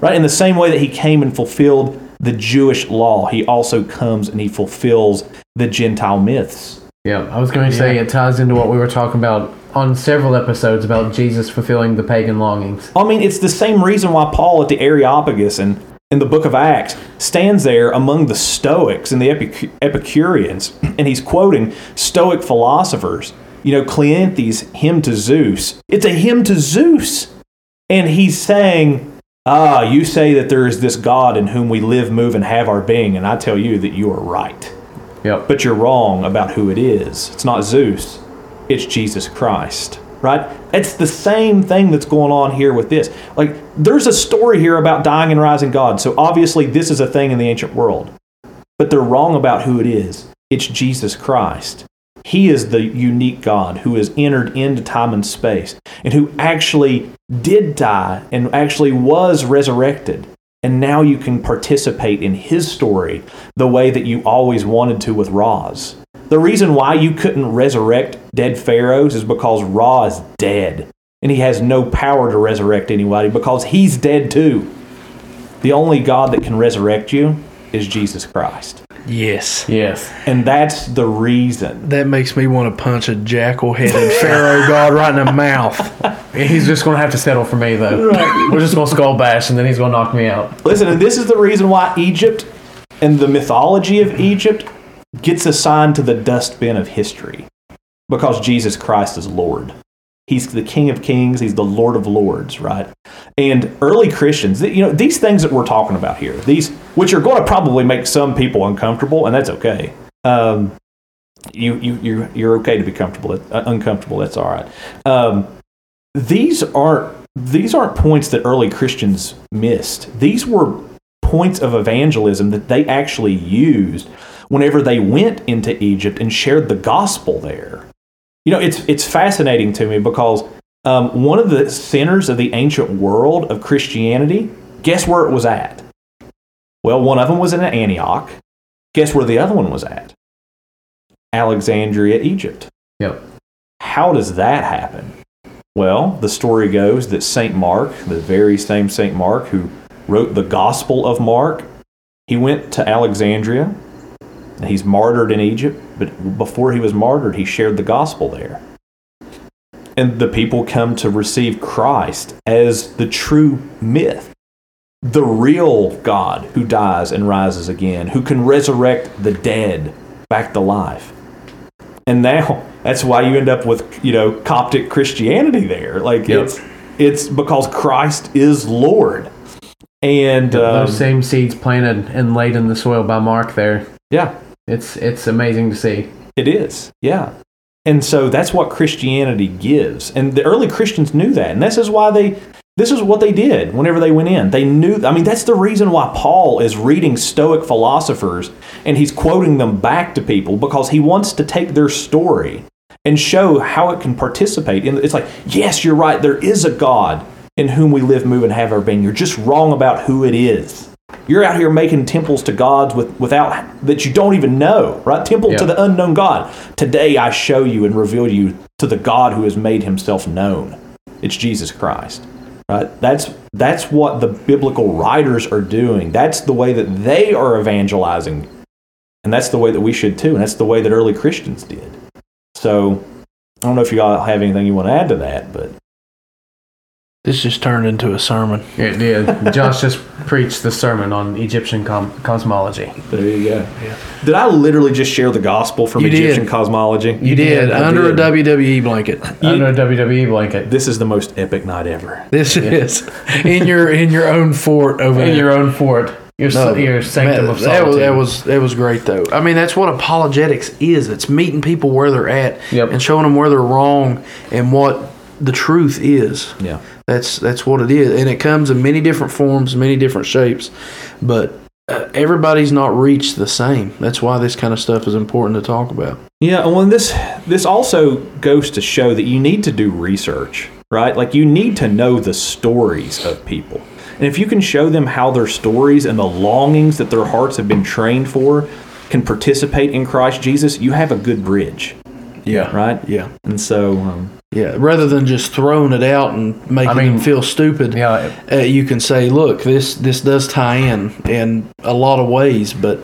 Right? In the same way that he came and fulfilled the Jewish law, he also comes and he fulfills the Gentile myths. Yeah, I was going to say Yeah. it ties into what we were talking about on several episodes about Jesus fulfilling the pagan longings. I mean, it's the same reason why Paul at the Areopagus and in the book of Acts stands there among the Stoics and the Epic- Epicureans, and he's quoting Stoic philosophers. You know, Cleanthes' hymn to Zeus. It's a hymn to Zeus. And he's saying, Ah, you say that there is this God in whom we live, move, and have our being, and I tell you that you are right. Yep. But you're wrong about who it is. It's not Zeus, it's Jesus Christ. Right? It's the same thing that's going on here with this. Like, there's a story here about dying and rising God. So obviously, this is a thing in the ancient world. But they're wrong about who it is. It's Jesus Christ. He is the unique God who has entered into time and space and who actually did die and actually was resurrected. And now you can participate in his story the way that you always wanted to with Ra's. The reason why you couldn't resurrect dead pharaohs is because Ra is dead. And he has no power to resurrect anybody because he's dead too. The only God that can resurrect you is Jesus Christ. Yes. Yes. And that's the reason. That makes me want to punch a jackal headed Pharaoh god right in the mouth. He's just going to have to settle for me, though. We're just going to skull bash, and then he's going to knock me out. Listen, and this is the reason why Egypt and the mythology of Egypt gets assigned to the dustbin of history. Because Jesus Christ is Lord. He's the King of Kings, he's the Lord of Lords, right? And early Christians, you know, these things that we're talking about here, these which are going to probably make some people uncomfortable, and that's okay. Um, you you you're, you're okay to be comfortable, uh, uncomfortable. That's all right. Um, these aren't these aren't points that early Christians missed. These were points of evangelism that they actually used whenever they went into Egypt and shared the gospel there. You know, it's it's fascinating to me because um, one of the centers of the ancient world of Christianity, guess where it was at? Well, one of them was in Antioch. Guess where the other one was at? Alexandria, Egypt. Yep. How does that happen? Well, the story goes that St. Mark, the very same St. Mark who wrote the Gospel of Mark, he went to Alexandria. And He's martyred in Egypt, but before he was martyred, he shared the gospel there. and the people come to receive Christ as the true myth, the real God who dies and rises again, who can resurrect the dead back to life. And now that's why you end up with you know Coptic Christianity there. Like Yep. it's it's because Christ is Lord. And um, Those same seeds planted and laid in the soil by Mark there. yeah, It's it's amazing to see. It is, yeah. And so that's what Christianity gives. And the early Christians knew that. And this is why they this is what they did whenever they went in. They knew I mean that's the reason why Paul is reading stoic philosophers and he's quoting them back to people because he wants to take their story and show how it can participate in it's like, yes, you're right, there is a God in whom we live, move, and have our being. You're just wrong about who it is. You're out here making temples to gods with, without that you don't even know, right? Temple to the unknown God. Today I show you and reveal you to the God who has made himself known. It's Jesus Christ. Right? That's that's what the biblical writers are doing. That's the way that they are evangelizing. And that's the way that we should too. And that's the way that early Christians did. So I don't know if you all have anything you want to add to that, but This just turned into a sermon. It did. Josh just preached the sermon on Egyptian com- cosmology. there you go. Did I literally just share the gospel from You did. Egyptian cosmology? You did, did, under did. a WWE blanket. Under a WWE blanket. This is the most epic night ever. This is in your in your own fort over In there. your own fort. Your, No, your sanctum man, of that was solitude. that was that was great though. I mean, that's what apologetics is. It's meeting people where they're at Yep. and showing them where they're wrong and what the truth is. Yeah. That's that's what it is, and it comes in many different forms, many different shapes, but uh, everybody's not reached the same. That's why this kind of stuff is important to talk about. Yeah, well, and this this also goes to show that you need to do research, right? Like you need to know the stories of people, and if you can show them how their stories and the longings that their hearts have been trained for can participate in Christ Jesus, you have a good bridge, Yeah. right? Yeah. And so, um, Yeah. Rather than just throwing it out and making I mean- them feel stupid. yeah, uh, you can say, look, this this does tie in in a lot of ways, but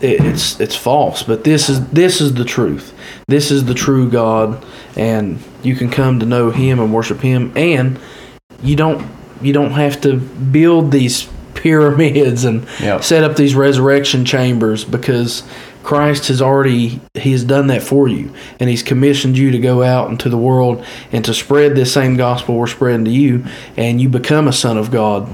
it, it's it's false. But this is this is the truth. This is the true God, and you can come to know Him and worship Him, and you don't you don't have to build these pyramids and Yep. set up these resurrection chambers because Christ has already he has done that for you and he's commissioned you to go out into the world and to spread this same gospel we're spreading to you and you become a son of God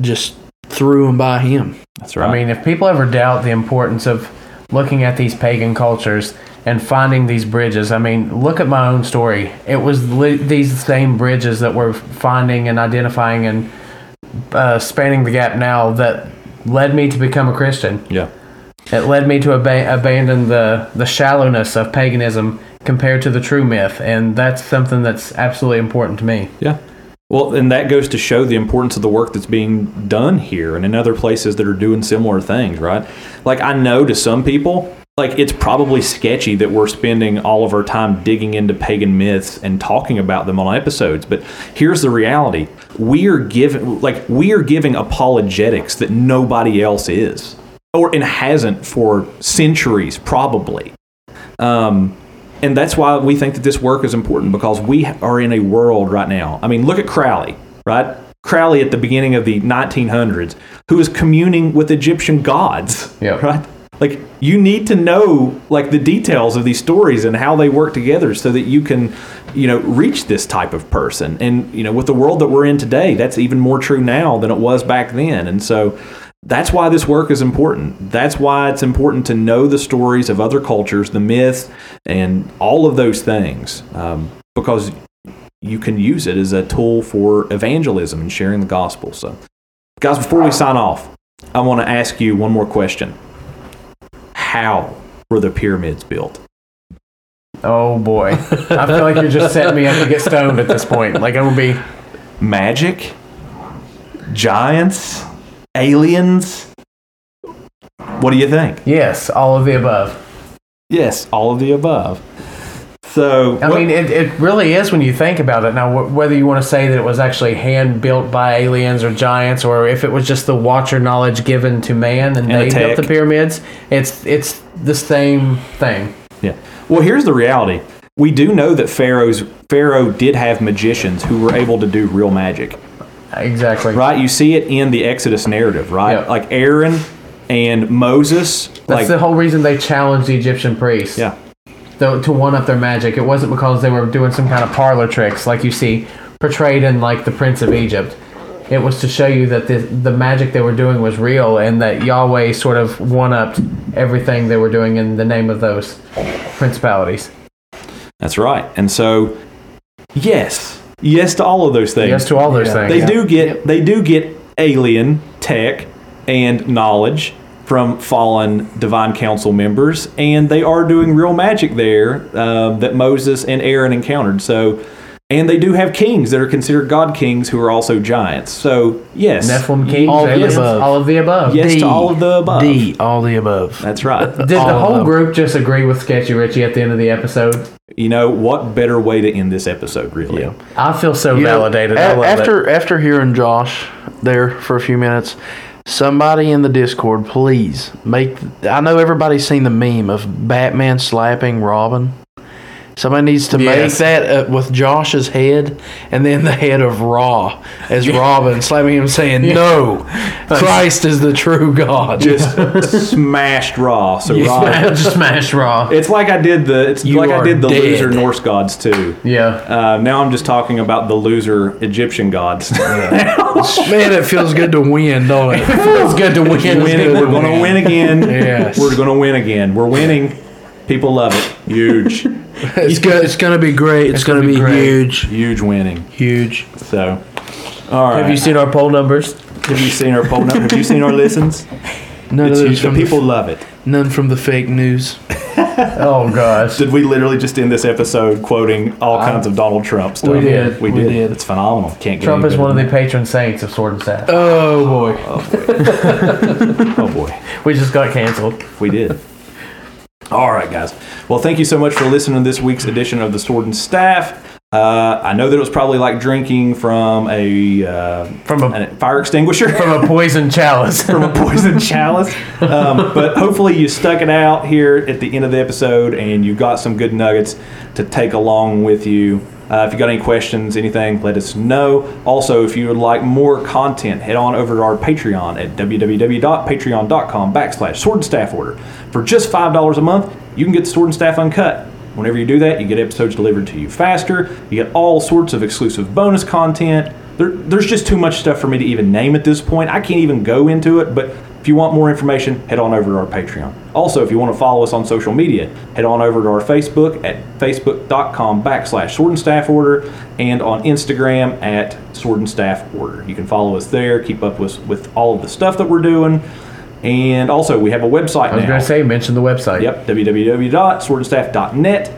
just through and by him. that's right. I mean, if people ever doubt the importance of looking at these pagan cultures and finding these bridges, I mean, look at my own story. It was li- these same bridges that we're finding and identifying and uh, spanning the gap now that led me to become a Christian. yeah. It led me to ab- abandon the, the shallowness of paganism compared to the true myth, and that's something that's absolutely important to me. Yeah. Well, and that goes to show the importance of the work that's being done here and in other places that are doing similar things, right? Like, I know to some people, like, it's probably sketchy that we're spending all of our time digging into pagan myths and talking about them on episodes, but here's the reality. We are giving, like, we are giving apologetics that nobody else is, or and hasn't for centuries, probably. Um, and that's why we think that this work is important because we are in a world right now. I mean, look at Crowley, right? Crowley at the beginning of the 1900s, who is communing with Egyptian gods, Yep. right? Like you need to know like the details of these stories and how they work together so that you can, you know, reach this type of person. And you know, with the world that we're in today, that's even more true now than it was back then. And so that's why this work is important. That's why it's important to know the stories of other cultures, the myths, and all of those things, um, because you can use it as a tool for evangelism and sharing the gospel. So, guys, before we sign off, I want to ask you one more question. How were the pyramids built? Oh boy. I feel like you're just setting me up to get stoned at this point. Like, I'm going to be. Magic? Giants? Aliens? What do you think? Yes, all of the above. Yes, all of the above. So, I what- mean, it, it really is when you think about it. Now, wh- whether you want to say that it was actually hand built by aliens or giants, or if it was just the watcher knowledge given to man and, And they the built the pyramids, it's it's the same thing. Yeah. Well, here's the reality. we do know that Pharaoh's Pharaoh did have magicians who were able to do real magic. Exactly. Right? You see it in the Exodus narrative, right? Yeah. Like Aaron and Moses. That's like the whole reason they challenged the Egyptian priests. yeah. to, to one up their magic. It wasn't because they were doing some kind of parlor tricks like you see portrayed in like the Prince of Egypt. It was to show you that the the magic they were doing was real and that Yahweh sort of one upped everything they were doing in the name of those principalities. That's right. And so yes. Yes to all of those things. Yes to all those Yeah. things. They do get they do get alien tech and knowledge from fallen divine council members, and they are doing real magic there um, that Moses and Aaron encountered. So, and they do have kings that are considered god kings who are also giants. So, yes, Nephilim kings, All the aliens, above. all of the above. Yes. to all of the above. D, all the above. that's right. Did the All of whole them. group just agree with Sketchy Richie at the end of the episode? you know what better way to end this episode? Really? Yeah. I feel so You know, validated. a- I love after it. after hearing Josh there for a few minutes, somebody in the Discord, please make. I know everybody's seen the meme of Batman slapping Robin. Somebody needs to make that uh, with Josh's head and then the head of Ra as Robin slamming him, saying, "No, Christ is the true God." Just smashed Ra. So You Ra. smash, smash Ra. It's like I did the. It's You like I did the dead. loser Norse gods too. Yeah. Uh, now I'm just talking about the loser Egyptian gods. Man, it feels good to win, don't it? Feels good to win. winning. We're going to win again. Yes. We're going to win again. We're winning. People love it. Huge, It's good. It's gonna be great. It's, gonna, gonna be great. huge, huge winning. huge. So, all right. Have you seen our poll numbers? Have you seen our poll numbers? Have you seen our listens? None It's of those The people the, love it. none from the fake news. Oh gosh. Did we literally just end this episode quoting all kinds of Donald Trump stuff? We did. We We did. did. It's phenomenal. Can't get Trump is one of the patron saints of Sword and Staff. Oh boy. than that. Oh boy. We just got canceled. We did. All right, guys. Well, thank you so much for listening to this week's edition of the Sword and Staff. Uh, I know that it was probably like drinking from a, uh, From a a fire extinguisher. from a poison chalice. from a poison chalice. Um, but hopefully you stuck it out here at the end of the episode and you got some good nuggets to take along with you. Uh, if you got any questions, anything, let us know. Also, if you would like more content, head on over to our Patreon at www.patreon.com backslash sword and staff order. For just $5 a month, you can get the sword and staff uncut. Whenever you do that, you get episodes delivered to you faster. You get all sorts of exclusive bonus content. There, there's just too much stuff for me to even name at this point. I can't even go into it, but if you want more information, head on over to our Patreon. Also, if you want to follow us on social media, head on over to our Facebook at facebook.com backslash sword and staff order and on Instagram at sword and staff order. You can follow us there, keep up with, with all of the stuff that we're doing. And also, we have a website I was gonna say mention the website. Yep, www.swordandstaff.net.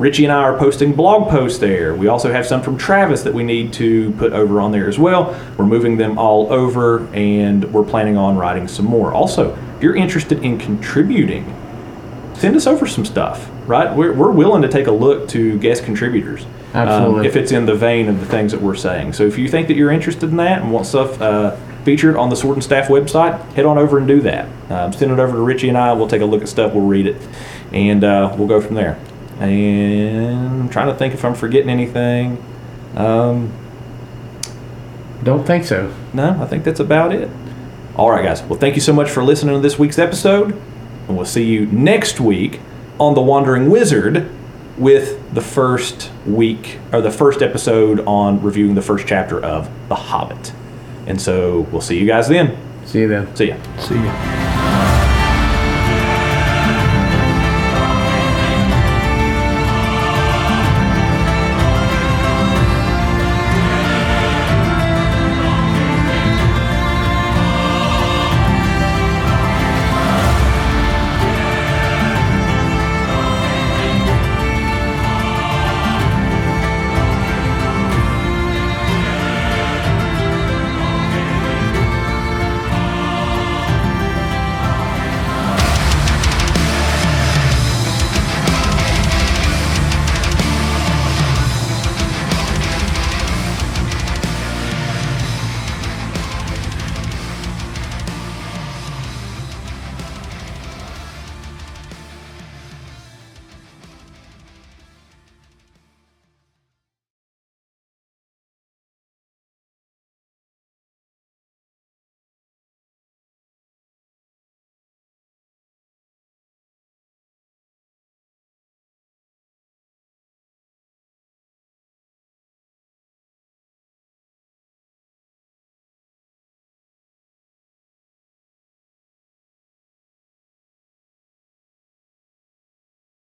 Richie and I are posting blog posts there. We also have some from Travis that we need to put over on there as well. We're moving them all over and we're planning on writing some more. Also, if you're interested in contributing, send us over some stuff, right? We're, we're willing to take a look to guest contributors. um, if it's in the vein of the things that we're saying. So if you think that you're interested in that and want stuff uh, featured on the Sword and Staff website, head on over and do that. Um, send it over to Richie and I. We'll take a look at stuff. We'll read it, and uh, we'll go from there. And I'm trying to think if I'm forgetting anything. Um, Don't think so. no, I think that's about it. All right, guys. Well, thank you so much for listening to this week's episode, and we'll see you next week on The Wandering Wizard with the first week or the first episode on reviewing the first chapter of The Hobbit. And so we'll see you guys then. See you then. See ya. See ya.